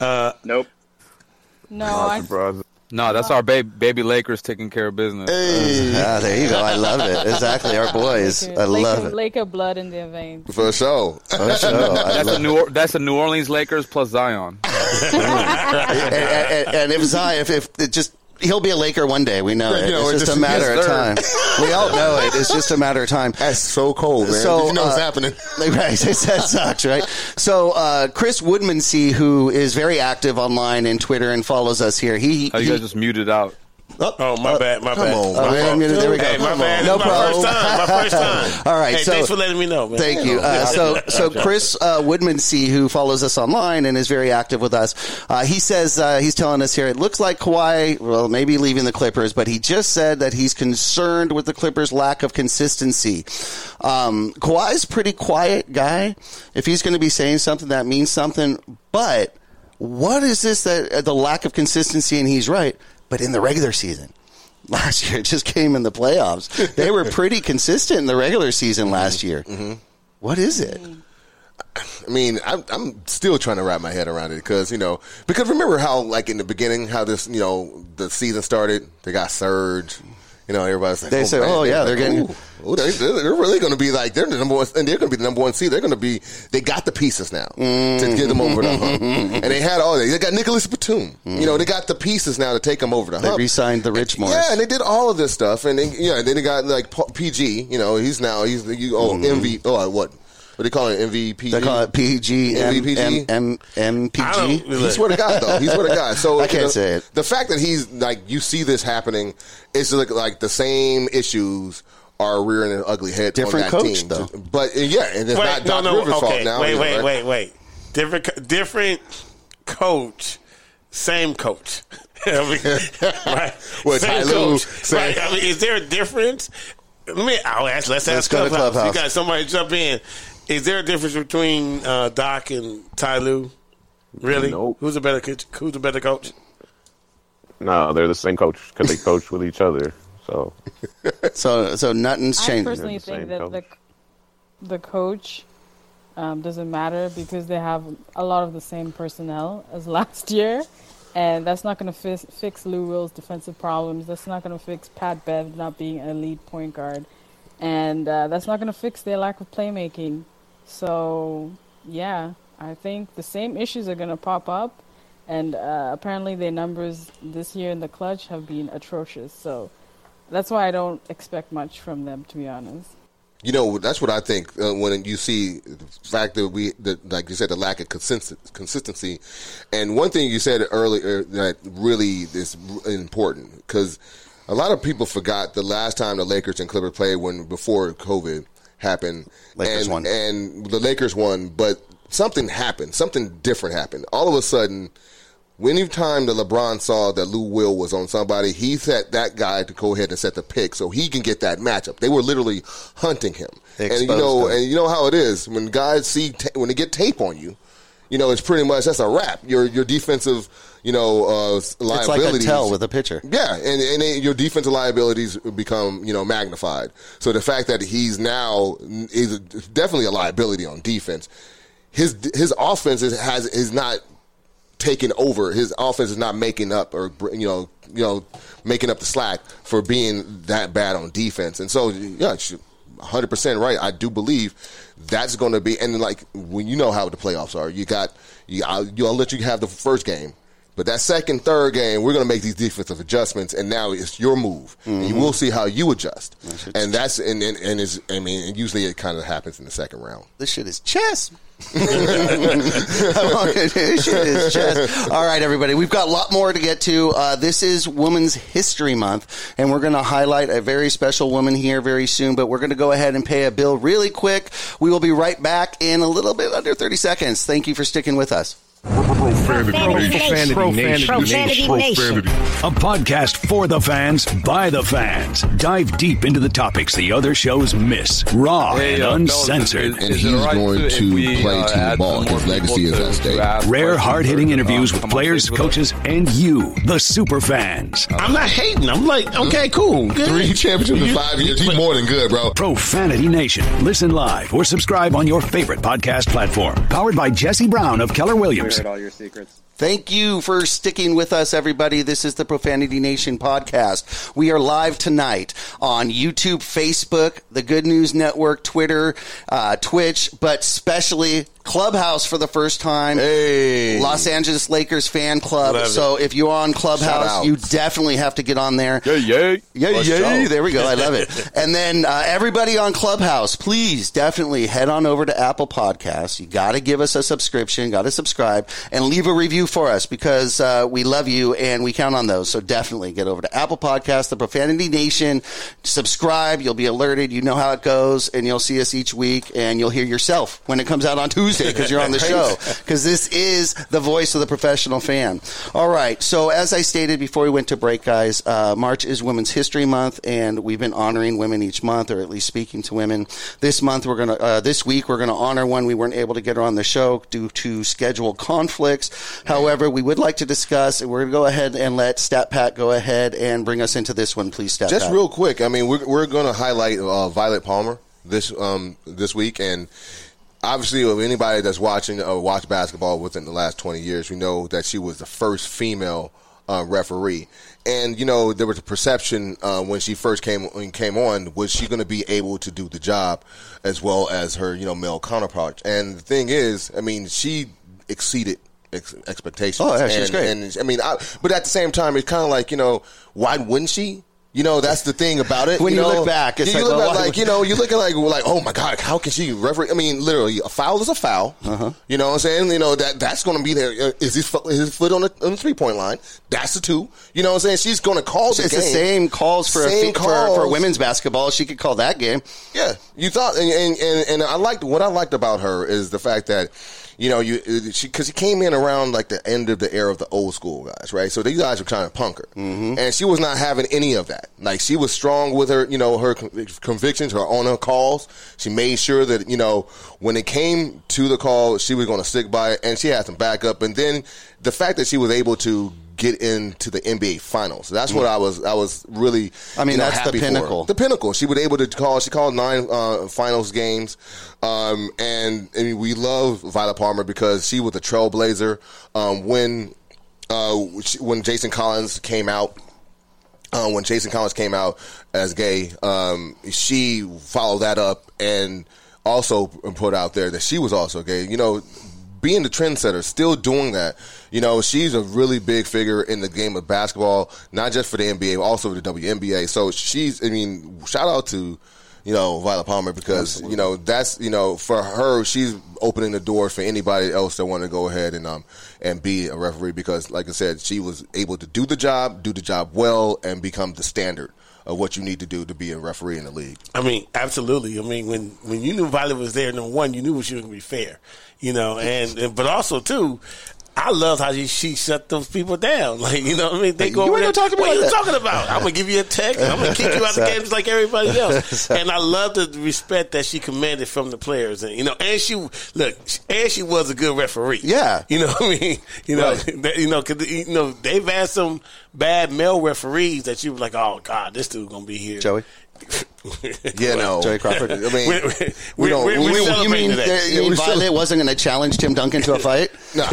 Uh, nope. No, I, No, that's our baby, baby Lakers taking care of business. ah, there you go. I love it. Exactly, our boys. I love Laker, it. Laker blood in their veins. For sure. For sure. I That's love a New or- that's a New Orleans Lakers plus Zion. and, and, and if Zion, if, if it just he'll be a Laker one day, we know it. You know, it's it just, just- a matter of time. We all know it. It's just a matter of time. That's so cold, man. So, you know what's uh, happening. Right, that sucks, right? So, uh, Chris Woodmansee, who is very active online and Twitter and follows us here, he, How you he guys just muted out? Oh, my bad. My Come bad. on, Oh, man. wait a minute, there we go. Hey, my bad. No is my problem. first time. My first time. All right, Hey, so- thanks for letting me know, man. Thank you. Uh, so, so Chris uh, Woodmansee, who follows us online and is very active with us, uh, he says uh, he's telling us here. It looks like Kawhi, well, maybe leaving the Clippers, but he just said that he's concerned with the Clippers' lack of consistency. Um, Kawhi's a pretty quiet guy. If he's going to be saying something, that means something. But what is this that uh, the lack of consistency? And he's right. But in the regular season, last year it just came in the playoffs. They were pretty consistent in the regular season last year. What is it? I mean, I'm, I'm still trying to wrap my head around it because you know, because remember how like in the beginning how this you know the season started, they got surge. You know, everybody's like, They oh, say, man, oh, yeah, like, they're getting- ooh, they, they're they're really going to be like they're the number one, and they're going to be the number one seed. They're going to be, they got the pieces now to mm-hmm. get them over the hump, and they had all that. They got Nicolas Batum. You know, they got the pieces now to take them over the They hump. re-signed the Rich Morris. Yeah, and they did all of this stuff, and then, yeah, then they got like PG. You know, he's now he's you oh mm-hmm. MV oh what what do they call it MVP? They call it PG, MVPG? M, M, I MPG. don't- He swear to God, though. He swear to God. So I can't the, say it. The fact that he's like, you see this happening, it's like like the same issues are rearing an ugly head. Different on that coach, team. though. But uh, yeah, and it's Wait, not no, Doc no. Rivers' okay. fault now. wait, either, wait, right? wait, wait. Different, different coach, same coach. I mean, right? What, same Ty coach. said- Right? I mean, is there a difference? Let me. I'll ask. Let's Let's ask go to clubhouse. Clubhouse. You got somebody jump in. Is there a difference between uh, Doc and Ty Lue? Really? Nope. Who's a better coach? Who's a better coach? No, they're the same coach because they coach with each other. So, so so nothing's changed. I changing. personally think that the the coach um, doesn't matter because they have a lot of the same personnel as last year, and that's not going to fi- fix Lou Will's defensive problems. That's not going to fix Pat Bev not being an elite point guard, and uh, that's not going to fix their lack of playmaking. So yeah, I think the same issues are going to pop up, and uh, apparently their numbers this year in the clutch have been atrocious. So that's why I don't expect much from them, to be honest. You know, that's what I think uh, when you see the fact that we, the, like you said, the lack of consist- consistency. And one thing you said earlier that really is important because a lot of people forgot the last time the Lakers and Clippers played when before COVID happened. Lakers and, won. and the Lakers won, but something happened. Something different happened. All of a sudden, anytime that LeBron saw that Lou Will was on somebody, he set that guy to go ahead and set the pick so he can get that matchup. They were literally hunting him. And you know, him. and you know how it is when guys see ta- when they get tape on you. You know, it's pretty much that's a wrap. Your your defensive, you know, uh, It's like a tell with a pitcher. Yeah, and and it, your defensive liabilities become you know magnified. So the fact that he's now is definitely a liability on defense. His his offense is, has is not taking over. His offense is not making up or you know you know making up the slack for being that bad on defense. And so yeah, hundred percent right. I do believe that's going to be and like when you know how the playoffs are, you got you I'll, I'll let you have the first game. But that second, third game, we're going to make these defensive adjustments, and now it's your move, and Mm-hmm. you will see how you adjust. And that's and and, and is I mean, and usually it kind of happens in the second round. This shit is chess. this shit is chess. All right, everybody. We've got a lot more to get to. Uh, this is Women's History Month, and we're going to highlight a very special woman here very soon. But we're going to go ahead and pay a bill really quick. We will be right back in a little bit under 30 seconds. Thank you for sticking with us. Profanity Nation. Profanity Nation. A podcast for the fans, by the fans. Dive deep into the topics the other shows miss. Raw Hey, and uh, uncensored. is- is it all right if we, uh, add some more people to- to ask Rare, hard hitting interviews uh, with players, with coaches, and you, the super fans. I'm not hating. I'm like, okay, cool. Good. Three championships in five years. He's more than good, bro. Profanity Nation. Listen live or subscribe on your favorite podcast platform. Powered by Jesse Brown of Keller Williams. Heard all your secrets. Thank you for sticking with us, everybody. This is the Profanity Nation podcast. We are live tonight on YouTube, Facebook, the Good News Network, Twitter, uh, Twitch, but especially Clubhouse for the first time. Hey. Los Angeles Lakers fan club. Love it. so if you're on Clubhouse, you definitely have to get on there. Yay, yay. Yeah, Let's yeah, go. there we go. I love it. and then uh, everybody on Clubhouse, please definitely head on over to Apple Podcasts. You got to give us a subscription, got to subscribe, and leave a review for us because uh, we love you and we count on those. So definitely get over to Apple Podcasts, the Profanity Nation, subscribe. You'll be alerted. You know how it goes, and you'll see us each week, and you'll hear yourself when it comes out on Tuesday because you're on the show. Because this is the voice of the professional fan. All right. So as I stated before we went to break, guys, uh, March is Women's History Month, and we've been honoring women each month, or at least speaking to women. This month, we're gonna uh, this week we're gonna honor one we weren't able to get her on the show due to schedule conflicts. However, we would like to discuss. and We're gonna go ahead and let Stat Pat go ahead and bring us into this one, please, Stat Just Pat. real quick, I mean, we're, we're going to highlight uh, Violet Palmer this um, this week, and obviously, of anybody that's watching or watched basketball within the last twenty years, we know that she was the first female uh, referee. And you know, there was a perception uh, when she first came came on, was she going to be able to do the job as well as her you know male counterpart? And the thing is, I mean, she exceeded ex- expectations. Oh, yeah, she was and, great. And I mean, I, but at the same time, it's kind of like you know, why wouldn't she? You know, that's the thing about it. When you know? look back, it's you, like, look well, back like you know, you're looking like like oh my god, how can she referee? I mean, literally, a foul is a foul. Uh-huh. You know what I'm saying? You know that that's going to be there. Uh, his, fo- his foot on the, on the three point line? That's the two. You know what I'm saying? She's going to call the It's game. the same calls for a Same fe- for, for women's basketball. She could call that game. Yeah, you thought, and and, and, and I liked what I liked about her is the fact that you know you she because she came in around like the end of the era of the old school guys, right? So these guys were trying to punk her, Mm-hmm. and she was not having any of that. Like she was strong with her, you know, her con- convictions, her on her calls. She made sure that you know when it came to the call, she was going to stick by it, and she had some backup. And then the fact that she was able to get into the NBA finals. That's what I was I was really I mean, you know, that's the pinnacle. The pinnacle. She was able to call. She called nine uh, finals games, um, and I mean, we love Violet Palmer because she was a trailblazer. Um, when uh, when Jason Collins came out. Uh, when Jason Collins came out as gay, um, she followed that up and also put out there that she was also gay. You know, being the trendsetter, still doing that. You know, she's a really big figure in the game of basketball, not just for the NBA, but also for the WNBA. So she's, I mean, shout out to, you know, Violet Palmer because, you know, that's, you know, for her, she's opening the doors for anybody else that want to go ahead and, um, and be a referee because, like I said, she was able to do the job, do the job well, and become the standard of what you need to do to be a referee in the league. I mean, absolutely. I mean, when when you knew Violet was there, number one, you knew she was going to be fair, you know, and, and but also too. I love how she, she shut those people down. Like, you know what I mean? They Hey, go you over ain't there. talk to me what like are you that." talking about? I'm going to give you a text. I'm going to kick you out of the game just like everybody else. And I love the respect that she commanded from the players. And, you know, and she, look, and she was a good referee. Yeah. You know what I mean? You know, Right. that- you know, cause, you know, they've had some bad male referees that you were like, oh, God, this dude's going to be here. Joey. Yeah, no. Joey Crawford. I mean, We- we- we don't. we- we- we we- You celebrating mean, that- you mean still- Violet wasn't going to challenge Tim Duncan to a fight? Nah,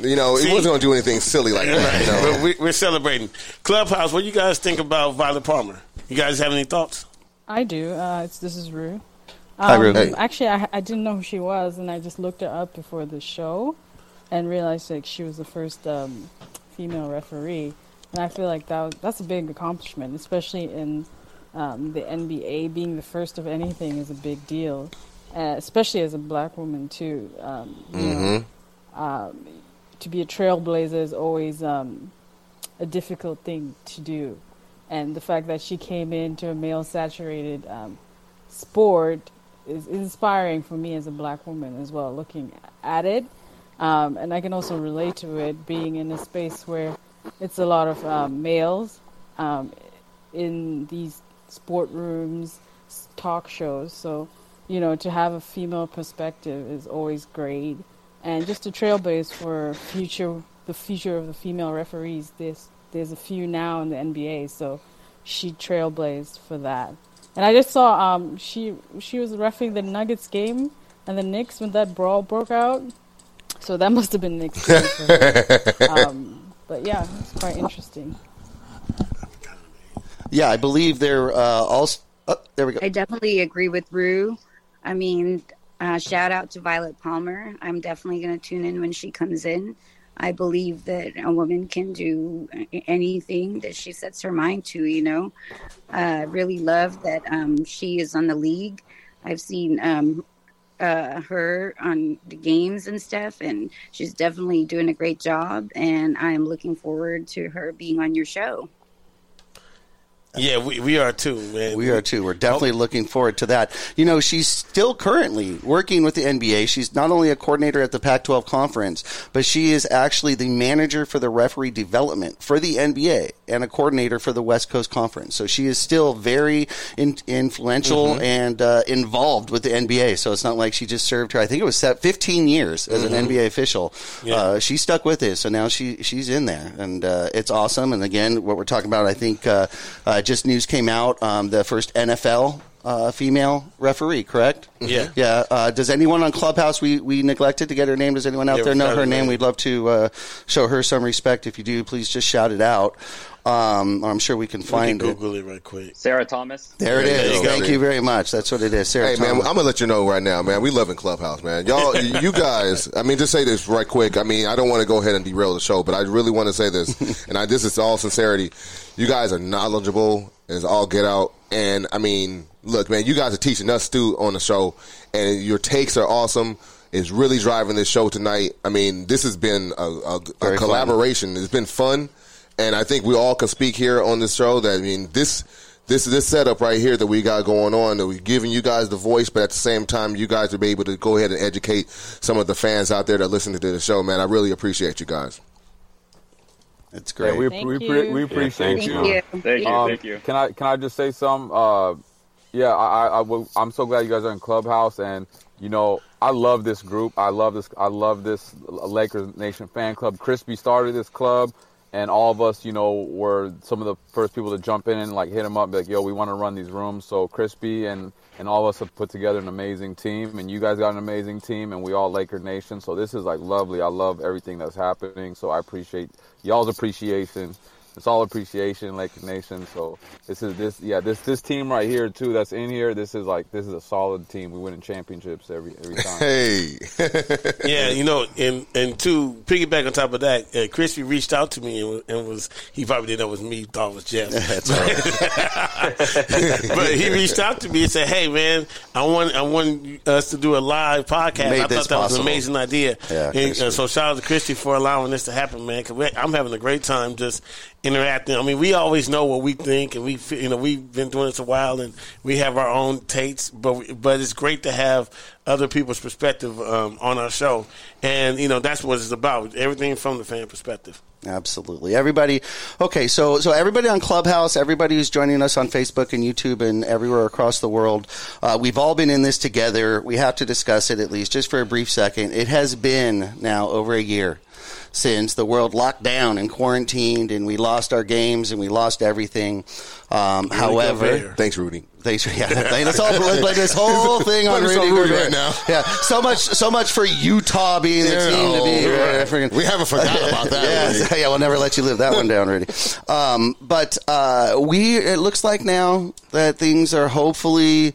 you know, he wasn't going to do anything silly like that. You know? But we, we're celebrating. Clubhouse, what do you guys think about Violet Palmer? You guys have any thoughts? I do. Uh, it's, this is Rue. Hi, Rue. Um, Hey. Actually, I, I didn't know who she was, and I just looked her up before the show, and realized like she was the first um, female referee. And I feel like that was, that's a big accomplishment, especially in um, the NBA. Being the first of anything is a big deal, uh, especially as a black woman too. Um, you know, um, to be a trailblazer is always um, a difficult thing to do. And the fact that she came into a male saturated um, sport is inspiring for me as a black woman as well, looking at it. Um, and I can also relate to it being in a space where it's a lot of um, males um, in these sport rooms, talk shows. So, you know, to have a female perspective is always great. And just to trailblaze for future, the future of the female referees. There's there's a few now in the NBA, so she trailblazed for that. And I just saw um she she was refing the Nuggets game and the Knicks when that brawl broke out. So that must have been experience. Um, but yeah, it's quite interesting. Yeah, I believe they're uh, all. Oh, there we go. I definitely agree with Rue. I mean, uh, shout out to Violet Palmer. I'm definitely going to tune in when she comes in. I believe that a woman can do anything that she sets her mind to, you know. I really love that um, she is on the league. I've seen um, uh, her on the games and stuff, and she's definitely doing a great job. And I'm looking forward to her being on your show. Yeah, we, we are too, man. We are too. We're definitely looking forward to that. You know, she's still currently working with the NBA. She's not only a coordinator at the Pac 12 conference, but she is actually the manager for the referee development for the NBA and a coordinator for the West Coast Conference. So she is still very in, influential Mm-hmm. and uh, involved with the NBA. So it's not like she just served her, I think it was set 15 years as Mm-hmm. an NBA official. Yeah. Uh, she stuck with it. So now she, she's in there and uh, it's awesome. And again, what we're talking about, I think, uh, uh, just news came out. Um, the first NFL uh, female referee, correct? Yeah. Yeah. Uh, does anyone on Clubhouse we, we neglected to get her name? Does anyone out Yeah, there know her her name? name. We'd love to uh, show her some respect. If you do, please just shout it out. Um, I'm sure we can We can find it. Google it right quick. Sarah Thomas. There it There you Thank you very much. That's what it is. Sarah Hey man, I'm gonna let you know right now, man. We live in Clubhouse, man. Y'all, you guys. I mean, just say this right quick. I mean, I don't want to go ahead and derail the show, but I really want to say this, and I, this is all sincerity. You guys are knowledgeable as all get out, and I mean, look, man, you guys are teaching us too on the show, and your takes are awesome. It's really driving this show tonight. I mean, this has been a, a, a Very fun. collaboration. It's been fun, and I think we all can speak here on this show. That I mean, this this this setup right here that we got going on, that we're giving you guys the voice, but at the same time, you guys will be able to go ahead and educate some of the fans out there that listen to the show. Man, I really appreciate you guys. It's Yeah, great. we, Thank we, you. pre- we Yeah, appreciate thank you. Thank you. Thank you. Um, thank you. Can I can I just say some? Uh, yeah, I, I, I will- I'm so glad you guys are in Clubhouse, and you know I love this group. I love this. I love this Lakers Nation fan club. Crispy started this club, and all of us, you know, were some of the first people to jump in and like hit him up, be like, "Yo, we want to run these rooms." So Crispy and and all of us have put together an amazing team, and you guys got an amazing team, and we all Laker Nation. So this is like lovely. I love everything that's happening. So I appreciate y'all's appreciation. It's all appreciation, Laker Nation. So this is this, yeah, this this team right here too. That's in here. This is like this is a solid team. We win in championships every every time. Hey, yeah, you know, and and to piggyback on top of that, uh, Crispy reached out to me and, was- and was he probably didn't know it was me, thought it was Jeff. That's right. but he reached out to me and said, "Hey, man, I want I want us to do a live podcast. Made I thought that was an amazing idea. Yeah, and, uh, so shout out to Christy for allowing this to happen, man. Because I'm having a great time just interacting. I mean, we always know what we think, and we you know we've been doing this a while, and we have our own takes. But we, but it's great to have other people's perspective um, on our show, and you know that's what it's about. Everything from the fan perspective. Absolutely. Everybody. Okay, so so everybody on Clubhouse, everybody who's joining us on Facebook and YouTube and everywhere across the world, uh, we've all been in this together. We have to discuss it at least just for a brief second. It has been now over a year since the world locked down and quarantined, and we lost our games and we lost everything. Um, however, thanks, Rudy. Thanks, yeah. Let's all blame this whole thing on Blame Rudy, on Rudy right now. Yeah, so much, so much for Utah being the Yeah, team to be. oh, right. We haven't forgot about that, yeah, Rudy. yeah, we'll never let you live that one down, Rudy. Um, but uh, we, it looks like now that things are hopefully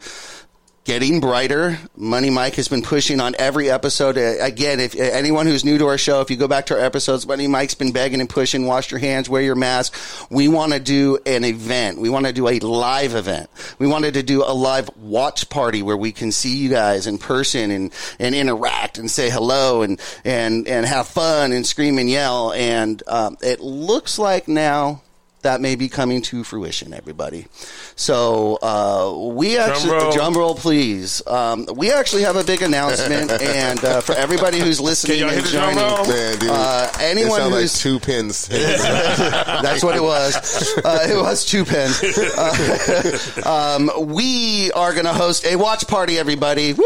getting brighter. Money Mike has been pushing on every episode. Uh, Again, if uh, anyone who's new to our show, if you go back to our episodes, Money Mike's been begging and pushing. Wash your hands, wear your mask. We want to do an event. We want to do a live event. We wanted to do a live watch party where we can see you guys in person and and interact and say hello and and and have fun and scream and yell. And um, it looks like now. That may be coming to fruition, everybody. So uh, we actually roll. drum roll, please. Um, we actually have a big announcement, and uh, for everybody who's listening y'all and hit drum joining, roll? Man, dude, uh, it anyone sounds like who's two pins. that's what it was. Uh, it was two pins. Uh, um, we are going to host a watch party, everybody. Woo!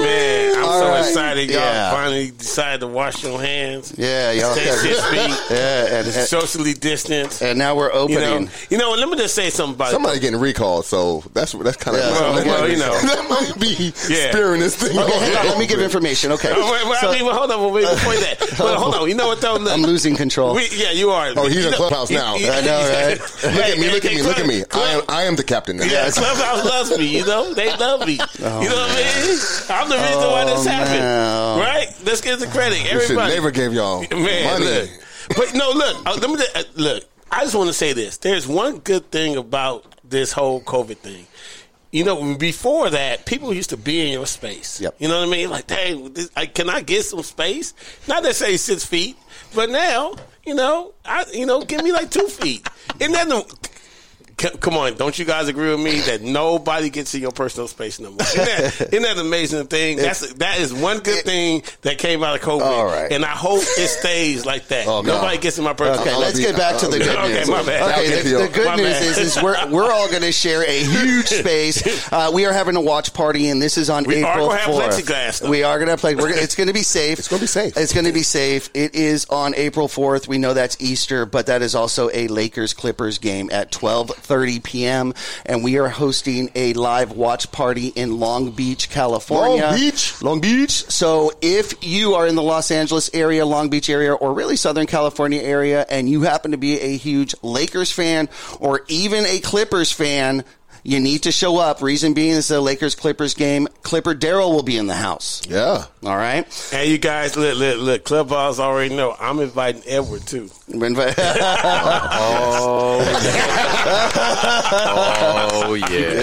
Man, I'm All so right. excited y'all Yeah. finally decided to wash your hands. Yeah, y'all. Stay six feet. Yeah, and, and, socially distanced. and now we're You opening. know, you know. Let me just say something about Somebody getting recalled, so that's that's kind of Yeah, Well, well, you know. that might be Yeah. spearing this thing. Okay, on. Let me give information. Okay. Oh, wait, wait, So- I mean, well, hold on, wait, before that. But hold on, you know what though? Look, I'm losing control. we, yeah, you are. Oh, he's You in know- Clubhouse now. I know, right? Look at me, look at me, look at me. I am I am the captain now. Yeah, Clubhouse loves me. You know, they love me. you know what I mean? I'm the reason why this Oh, happened. no. Right? Let's get the credit. Everybody. never gave y'all Man, money. But no, look. uh, let me uh, look. I just want to say this. There's one good thing about this whole COVID thing. You know, before that, people used to be in your space. Yep. You know what I mean? Like, this, I, can I get some space? Not necessarily six feet, but now, you know, I, you know, give me like two feet. And then the, Come on, don't you guys agree with me that nobody gets in your personal space no more? Isn't that, isn't that an amazing thing? That's that is one good thing that came out of COVID, All right. and I hope it stays like that. Oh, God. nobody gets in my personal. Space. Okay, I'll let's get back to the good Okay, news. my bad. Okay, Okay, the, the good My news bad. is, is we're we're all going to share a huge space. Uh, we are having a watch party, and this is on We are April gonna have 4th. plexiglass. We are going to play. We're gonna, it's going to be safe. It's gonna be safe. It's going to be safe. It is on April 4th. We know that's Easter, but that is also a Lakers Clippers game at 12:30 p.m. and we are hosting a live watch party in Long Beach, California. Long Beach? Long Beach. So if you are in the Los Angeles area, Long Beach area, or really Southern California area, and you happen to be a huge Lakers fan or even a Clippers fan, you need to show up. Reason being is the Lakers Clippers game. Clipper Daryl will be in the house. Yeah. All right. Hey, you guys, look, look, look. Clubhouse already know. I'm inviting Edward too. Oh yeah.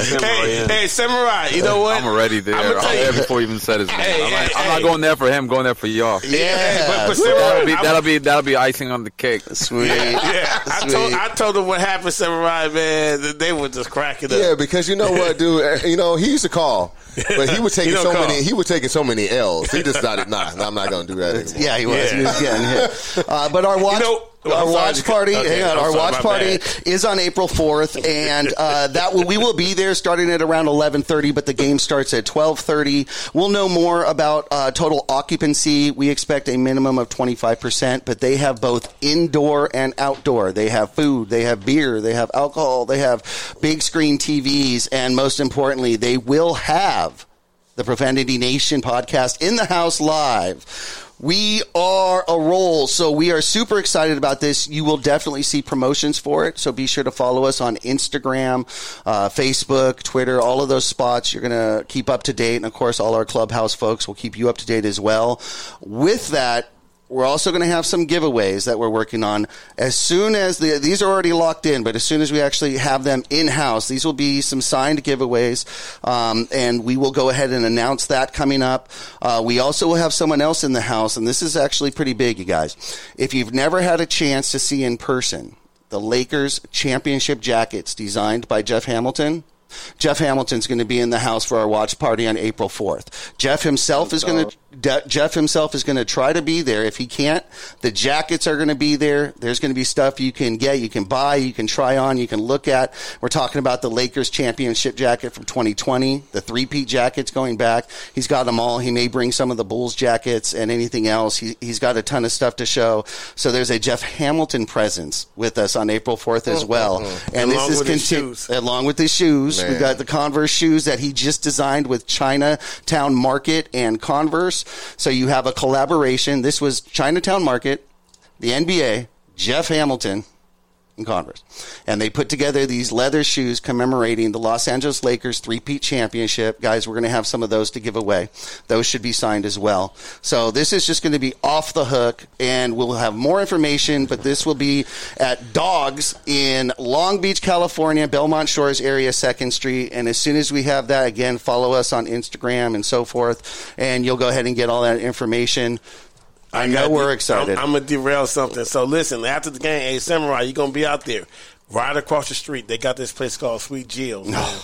Hey, hey, Samurai. You know what? I'm already there. I'ma I'm there you- before he even said his name. Hey, I'm, like, hey, I'm not going there for him. Going there for y'all. Hey, but, but Yeah. Samurai, That'll be that'll be that'll be icing on the cake. Sweet. Yeah, I told I told them what happened, Samurai man. They were just cracking up. Yeah, because you know what, dude. Uh, You know he used to call, but he was taking He so call. many. He was taking so many L's. He decided, nah, I'm not going to do that anymore. Yeah, he was. Yeah. He was getting hit. Uh, but our watch. You know, Oh, our watch sorry. party. Okay, hang on, I'm our watch party bad. is on April fourth, and uh, that will, we will be there starting at around eleven thirty. But the game starts at twelve thirty. We'll know more about uh, total occupancy. We expect a minimum of twenty five percent, but they have both indoor and outdoor. They have food, they have beer, they have alcohol, they have big screen TVs, and most importantly, they will have the Profanity Nation podcast in the house live. We are a roll, so we are super excited about this. You will definitely see promotions for it, so be sure to follow us on Instagram, uh, Facebook, Twitter, all of those spots. You're going to keep up to date, and of course, all our clubhouse folks will keep you up to date as well. With that, we're also going to have some giveaways that we're working on. As soon as the these are already locked in, but as soon as we actually have them in house, these will be some signed giveaways, um, and we will go ahead and announce that coming up. Uh, we also will have someone else in the house, and this is actually pretty big, you guys. If you've never had a chance to see in person the Lakers championship jackets designed by Jeff Hamilton. Jeff Hamilton's going to be in the house for our watch party on April 4th. Jeff himself is going to De- Jeff himself is going to try to be there. If he can't, the jackets are going to be there. There's going to be stuff you can get, you can buy, you can try on, you can look at. We're talking about the Lakers championship jacket from 2020, the three-peat jackets going back. He's got them all. He may bring some of the Bulls jackets and anything else. He, he's got a ton of stuff to show. So there's a Jeff Hamilton presence with us on April 4th as well. Mhm. And Along this is conti- along with his shoes. We've got the Converse shoes that he just designed with Chinatown Market and Converse. So you have a collaboration. This was Chinatown Market, the NBA, Jeff Hamilton, Converse. And they put together these leather shoes commemorating the Los Angeles Lakers three-peat championship. Guys, we're going to have some of those to give away. Those should be signed as well. So this is just going to be off the hook and we'll have more information, but this will be at Dogs in Long Beach, California, Belmont Shores area, 2nd Street. And as soon as we have that, again, follow us on Instagram and so forth, and you'll go ahead and get all that information. I, know we're de- excited. I'm, I'm gonna derail something. So listen, after the game, hey Samurai, you're gonna be out there, right across the street. They got this place called Sweet Jill. man.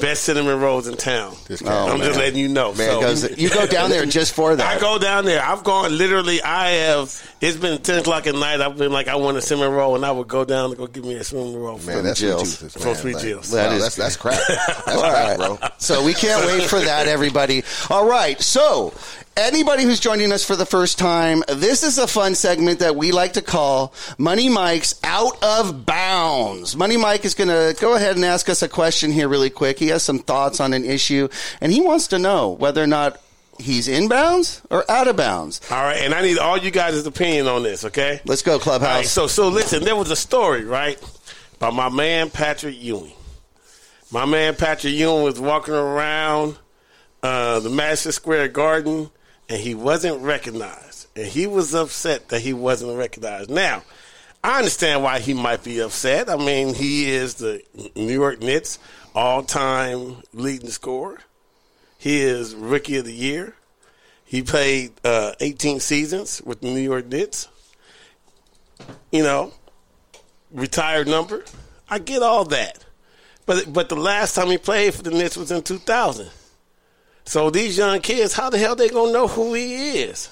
Best cinnamon rolls in town. Oh, I'm just letting you know. Man, so, you go down there just for that. I go down there. I've gone literally. I have. It's been ten o'clock at night. I've been like, I want a cinnamon roll, and I would go down to go get me a cinnamon roll Man, from that's Jill's. ridiculous, From man. Sweet Like, Jill's. wow, that's that's crap. That's crap, bro. So we can't wait for that, everybody. All right. So, anybody who's joining us for the first time, this is a fun segment that we like to call Money Mike's Out of Bounds. Money Mike is going to go ahead and ask us a question here really quick. He has some thoughts on an issue, and he wants to know whether or not he's in bounds or out of bounds. All right, and I need all you guys' opinion on this. Okay. Let's go, Clubhouse. Right, so so listen, there was a story, right, by my man Patrick Ewing. My man Patrick Ewing was walking around uh, the Madison Square Garden, and he wasn't recognized, and he was upset that he wasn't recognized. Now, I understand why he might be upset. I mean, he is the New York Knicks all-time leading scorer. He is Rookie of the Year. He played uh, 18 seasons with the New York Knicks. You know, retired number. I get all that, but but the last time he played for the Knicks was in 2000. So these young kids, how the hell they gonna know who he is?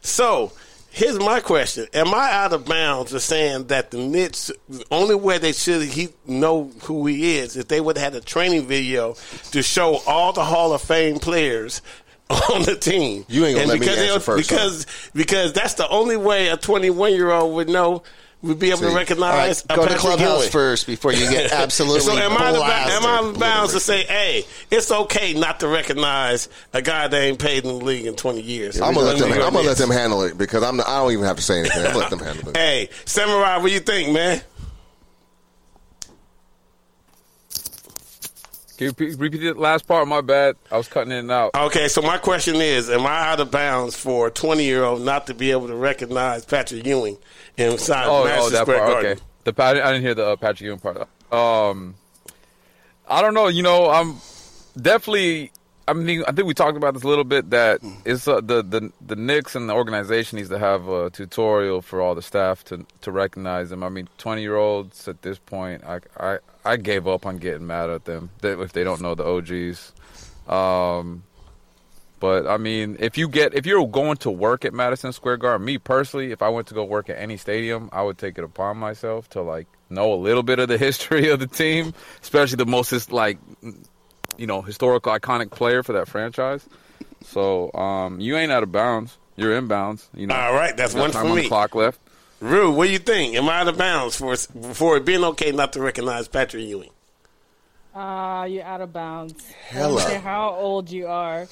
So here's my question: Am I out of bounds for saying that the Knicks, only way they should he know who he is, if they would have had a training video to show all the Hall of Fame players on the team? You ain't gonna let me answer first, huh? because because that's the only way a 21 year old would know. Would be able to recognize. Right, a go to Patrick Clubhouse Ewing. first before you get absolutely so am I, the, am I bounds to say, hey, it's okay not to recognize a guy that ain't paid in the league in 20 years? I'm gonna let them. I'm gonna let them handle it because I'm. I don't even have to say anything. I'm gonna let them handle it. Hey, Samurai, what do you think, man? Can you repeat- the last part? My bad. I was cutting in and out. Okay, so my question is, am I out of bounds for a 20 year old not to be able to recognize Patrick Ewing inside oh, Madison oh, that Square part. Garden? Okay. The I didn't, I didn't hear the uh, Patrick Ewing part. Um, I don't know. You know, I'm definitely. I mean, I think we talked about this a little bit. That it's uh, the the the Knicks and the organization needs to have a tutorial for all the staff to to recognize them. I mean, twenty year olds at this point, I I I gave up on getting mad at them if they don't know the OGs. Um, But I mean, if you get if you're going to work at Madison Square Garden, me personally, if I went to go work at any stadium, I would take it upon myself to like know a little bit of the history of the team, especially the most like you know historical iconic player for that franchise. So um, you ain't out of bounds. You're in bounds. You know. All right, that's Got one time for on me. The clock left. Rue, what do you think? Am I out of bounds for for it being okay not to recognize Patrick Ewing? Ah, you're out of bounds. I Hello. don't care how old you are.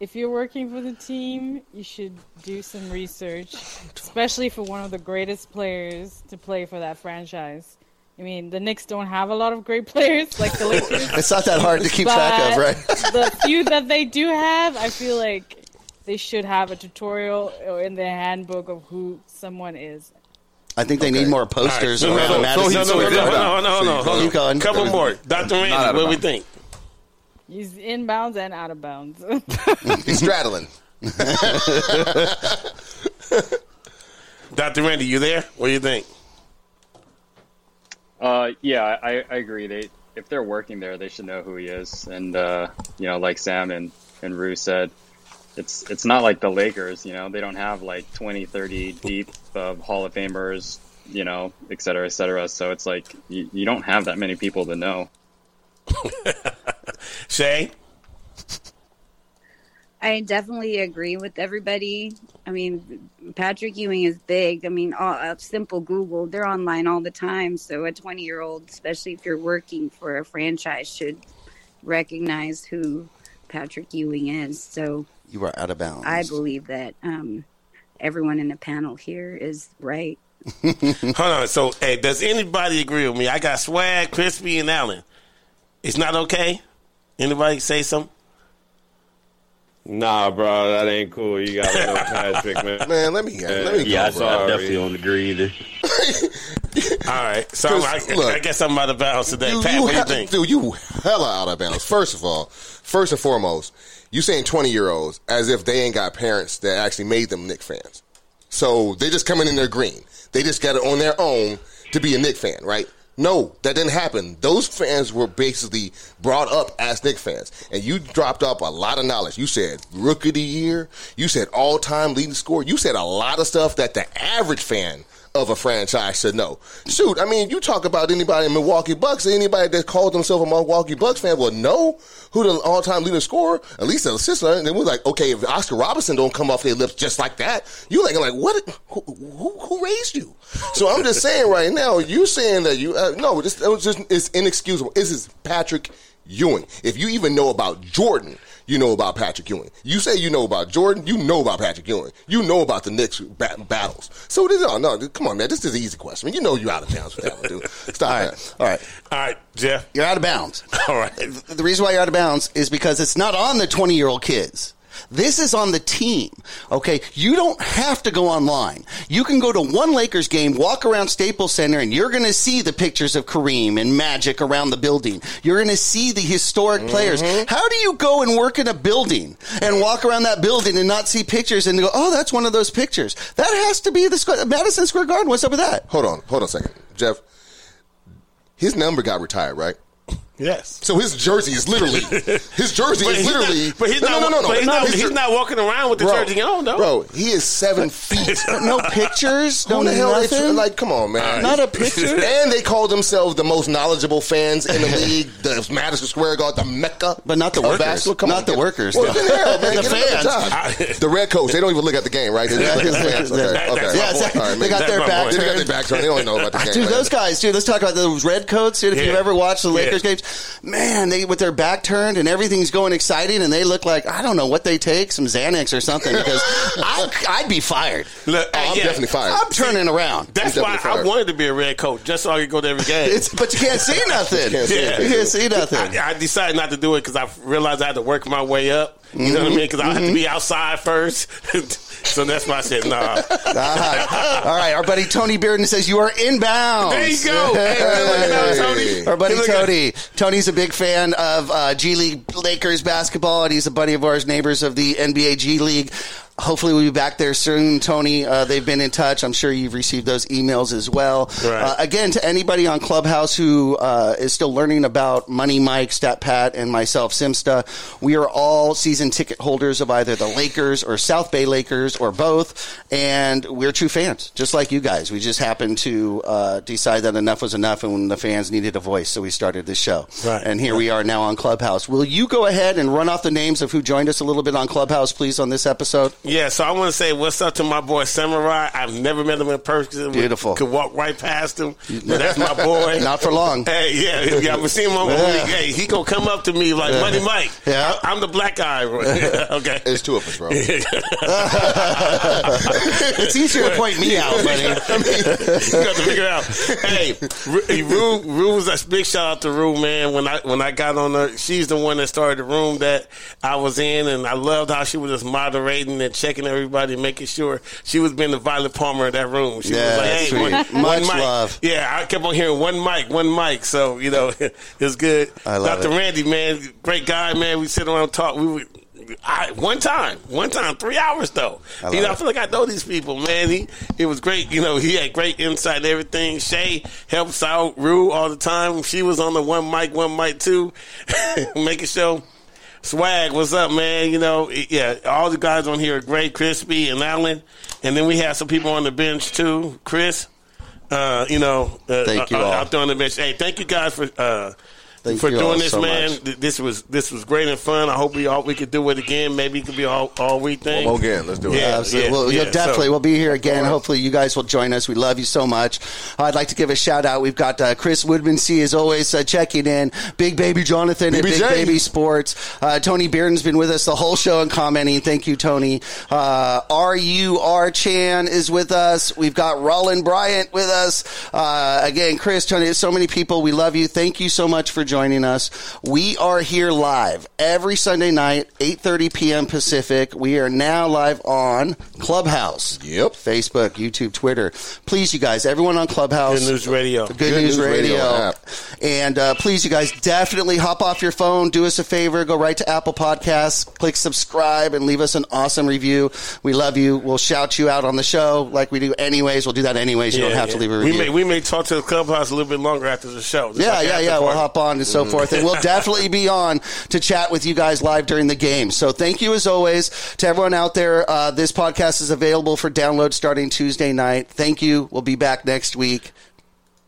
If you're working for the team, you should do some research, especially for one of the greatest players to play for that franchise. I mean, the Knicks don't have a lot of great players like the Lakers. It's not that hard to keep track of, right? the few that they do have, I feel like they should have a tutorial in their handbook of who someone is. I think they need more posters All right, around so- Madison so- no, Square no, no, Garden. no, no, no, no. Keep going. Couple more. Dr. Randy, Not out of what do we think? He's in bounds and out of bounds. He's straddling. Dr. Randy, you there? What do you think? Uh, yeah, I, I agree. They if they're working there, they should know who he is. And uh, you know, like Sam and and Rue said, it's it's not like the Lakers. You know, they don't have like 20, 30 deep of Hall of Famers. You know, et cetera, et cetera. So it's like you, you don't have that many people to know. Shay? I definitely agree with everybody. I mean, Patrick Ewing is big. I mean, all, a simple Google, they're online all the time. So a 20 year old, especially if you're working for a franchise, should recognize who Patrick Ewing is. So You are out of bounds. I believe that um, everyone in the panel here is right. Hold on. So, hey, does anybody agree with me? I got Swag, Crispy, and Allen. It's not okay? Anybody say something? Nah, bro, that ain't cool. You got no know Patrick, man. Man, let me let me Yeah, go, I bro. I definitely don't agree either. All right. So, I, Chris, look. I guess I'm out of bounds today. You, Pat, you what do you think? Dude, you hella out of bounds. First of all, first and foremost, you saying 20 year olds as if they ain't got parents that actually made them Knick fans. So they just coming in their green. They just got it on their own to be a Knick fan, right? No, that didn't happen. Those fans were basically brought up as Knick fans. And you dropped up a lot of knowledge. You said rookie of the year. You said all time leading scorer. You said a lot of stuff that the average fan of a franchise should know. Shoot, I mean, you talk about anybody in Milwaukee Bucks, anybody that called themselves a Milwaukee Bucks fan will know who the all-time leading scorer, at least the assist. And then we're like, okay, if Oscar Robertson don't come off their lips just like that, you like, like what? Who, who, who raised you? So I'm just saying right now, you saying that you uh, no, was just it's inexcusable. This is Patrick Ewing. If you even know about Jordan, you know about Patrick Ewing. You say you know about Jordan, you know about Patrick Ewing. You know about the Knicks ba- battles. So this, no, oh, no, come on, man. This is an easy question. I mean, you know you're out of bounds for that one, dude. Stop All right. that. All right. All right, Jeff. You're out of bounds. All right. The reason why you're out of bounds is because it's not on the 20 year old kids. This is on the team. Okay. You don't have to go online. You can go to one Lakers game, walk around Staples Center, and you're going to see the pictures of Kareem and Magic around the building. You're going to see the historic mm-hmm. players. How do you go and work in a building and walk around that building and not see pictures and go, oh, that's one of those pictures? That has to be the Squ- Madison Square Garden. What's up with that? Hold on, hold on a second, Jeff. His number got retired, right? Yes. So his jersey is literally his jersey But is he's not- literally. but he's no, not- no, no, no, but he's no. not- His he's jer- not walking around with the Bro, jersey on, though. Bro, he is seven feet. no pictures. Who No the hell? Is, nothing? like, come on, man. Not a picture? And they call themselves the most knowledgeable fans in the league. The Madison Square Garden, the mecca. But not the workers. basketball. Come Not on, the get- workers. Well, then hell, man, The fans. job. the red coats. They don't even look at the game, right? They just look at the fans. Okay, okay. Yeah, exactly. All right, They got their That's back. They got their back turned. They don't know about the game. Dude, those guys, dude, let's talk about those red coats, dude. If you've ever watched the Lakers games, man, they with their back turned and everything's going exciting, and they look like I don't know what they take, some Xanax or something, because I'd, I'd be fired. Look, Oh, I'm yeah. definitely fired. I'm turning around. That's why I wanted to be a red coat, just so I could go to every game. It's- but you can't see nothing. Can't see Yeah. anything. You can't see nothing. I, I decided not to do it because I realized I had to work my way up. You know what I mean? Because I had to be outside first. so that's why I said, nah. Ah, all right, our buddy Tony Bearden says you are inbound. There you go. Hey, man, look at that, Tony. Our buddy Look at- Tony. Tony's a big fan of uh, G League Lakers basketball, and he's a buddy of ours, neighbors of the NBA G League. Hopefully we'll be back there soon, Tony. Uh, they've been in touch. I'm sure you've received those emails as well. Right. Uh, again, to anybody on Clubhouse who uh, is still learning about Money Mike, Stat Pat, and myself, Simsta, we are all season ticket holders of either the Lakers or South Bay Lakers or both, and we're true fans, just like you guys. We just happened to uh, decide that enough was enough, and when the fans needed a voice, so we started this show. Right. And here we are now on Clubhouse. Will you go ahead and run off the names of who joined us a little bit on Clubhouse, please, on this episode? Yeah, so I want to say what's up to my boy Samurai. I've never met him in person. Beautiful. Could walk right past him. But that's my boy. Not for long. Hey, yeah, yeah. I've seen him on Yeah. Hey, he gonna come up to me like Money Mike. Yeah. I, am the black guy. okay. It's two of us, bro. it's easier to point me out, buddy. you got to figure it out. Hey, Ru, Ru, Ru was a big shout out to Ru, man. When I when I got on her, she's the one that started the room that I was in, and I loved how she was just moderating checking everybody, making sure she was being the Violet Palmer of that room. She Yeah, was like, "Hey, sweet. one, Much one mic." love. Yeah, I kept on hearing one mic, one mic. So you know, it's good. I love Dr. it. Randy, man, great guy, man. We sit around and talk. We. I, one time, one time, three hours though. I you know, I feel like I know these people, man. He it was great. You know, he had great insight and everything. Shay helps out Rue all the time. She was on the one mic, one mic two, making show. Swag, what's up, man? You know, yeah, all the guys on here are great. Crispy and Alan, and then we have some people on the bench too. Chris, uh, you know, uh, Thank you uh, out there on the bench. Hey, thank you guys for. Thank for doing this, so man. much. This was this was great and fun. I hope we all we could do it again. Maybe it could be all all week thing. Well, again, let's do it. Yeah, Absolutely. yeah, well, yeah. definitely. So- we'll be here again. Hopefully, you guys will join us. We love you so much. I'd like to give a shout out. We've got uh, Chris Woodman C as always uh, checking in. Big Baby Jonathan at Big Baby Sports. Uh, Tony Bearden's been with us the whole show and commenting. Thank you, Tony. Uh, R.U.R. Chan is with us. We've got Roland Bryant with us. Uh, again, Chris, Tony, so many people. We love you. Thank you so much for joining us. We are here live every Sunday night, 8.30 p.m. Pacific. We are now live on Clubhouse. Yep. Facebook, YouTube, Twitter. Please, you guys, everyone on Clubhouse. Good News Radio. Good, Good News, News Radio. Radio app. And uh, please, you guys, definitely hop off your phone. Do us a favor. Go right to Apple Podcasts. Click subscribe and leave us an awesome review. We love you. We'll shout you out on the show like we do anyways. We'll do that anyways. You don't have to leave a review. We may we may talk to the clubhouse a little bit longer after the show. Just Yeah, like yeah, after yeah. We'll hop on and so forth. And we'll definitely be on to chat with you guys live during the game. So thank you as always to everyone out there. Uh, this podcast is available for download starting Tuesday night. Thank you. We'll be back next week.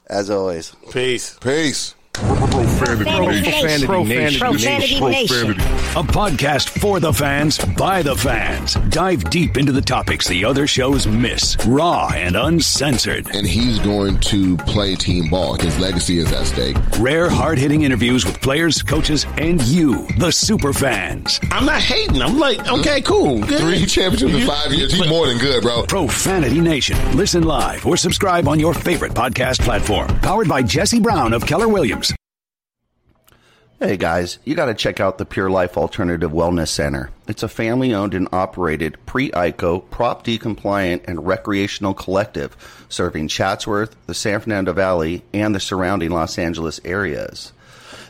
As always. Peace. Peace. Profanity Nation. Profanity Profanity Nation. A podcast for the fans, by the fans. Dive deep into the topics the other shows miss. Raw and uncensored. And he's going to play team ball. His legacy is at stake. Rare, hard hitting interviews with players, coaches, and you, the super fans. I'm not hating. I'm like, okay, cool. Good. Three championships in five years. He's more than good, bro. Profanity Nation. Listen live or subscribe on your favorite podcast platform. Powered by Jesse Brown of Keller Williams. Hey guys, you got to check out the Pure Life Alternative Wellness Center. It's a family owned and operated pre ICO, Prop D compliant, and recreational collective serving Chatsworth, the San Fernando Valley, and the surrounding Los Angeles areas.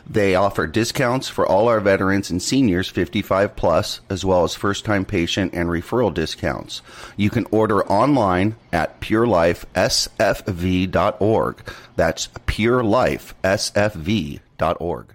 They offer discounts for all our veterans and seniors 55 plus, as well as first time patient and referral discounts. You can order online at purelifesfv.org. That's purelifesfv.org.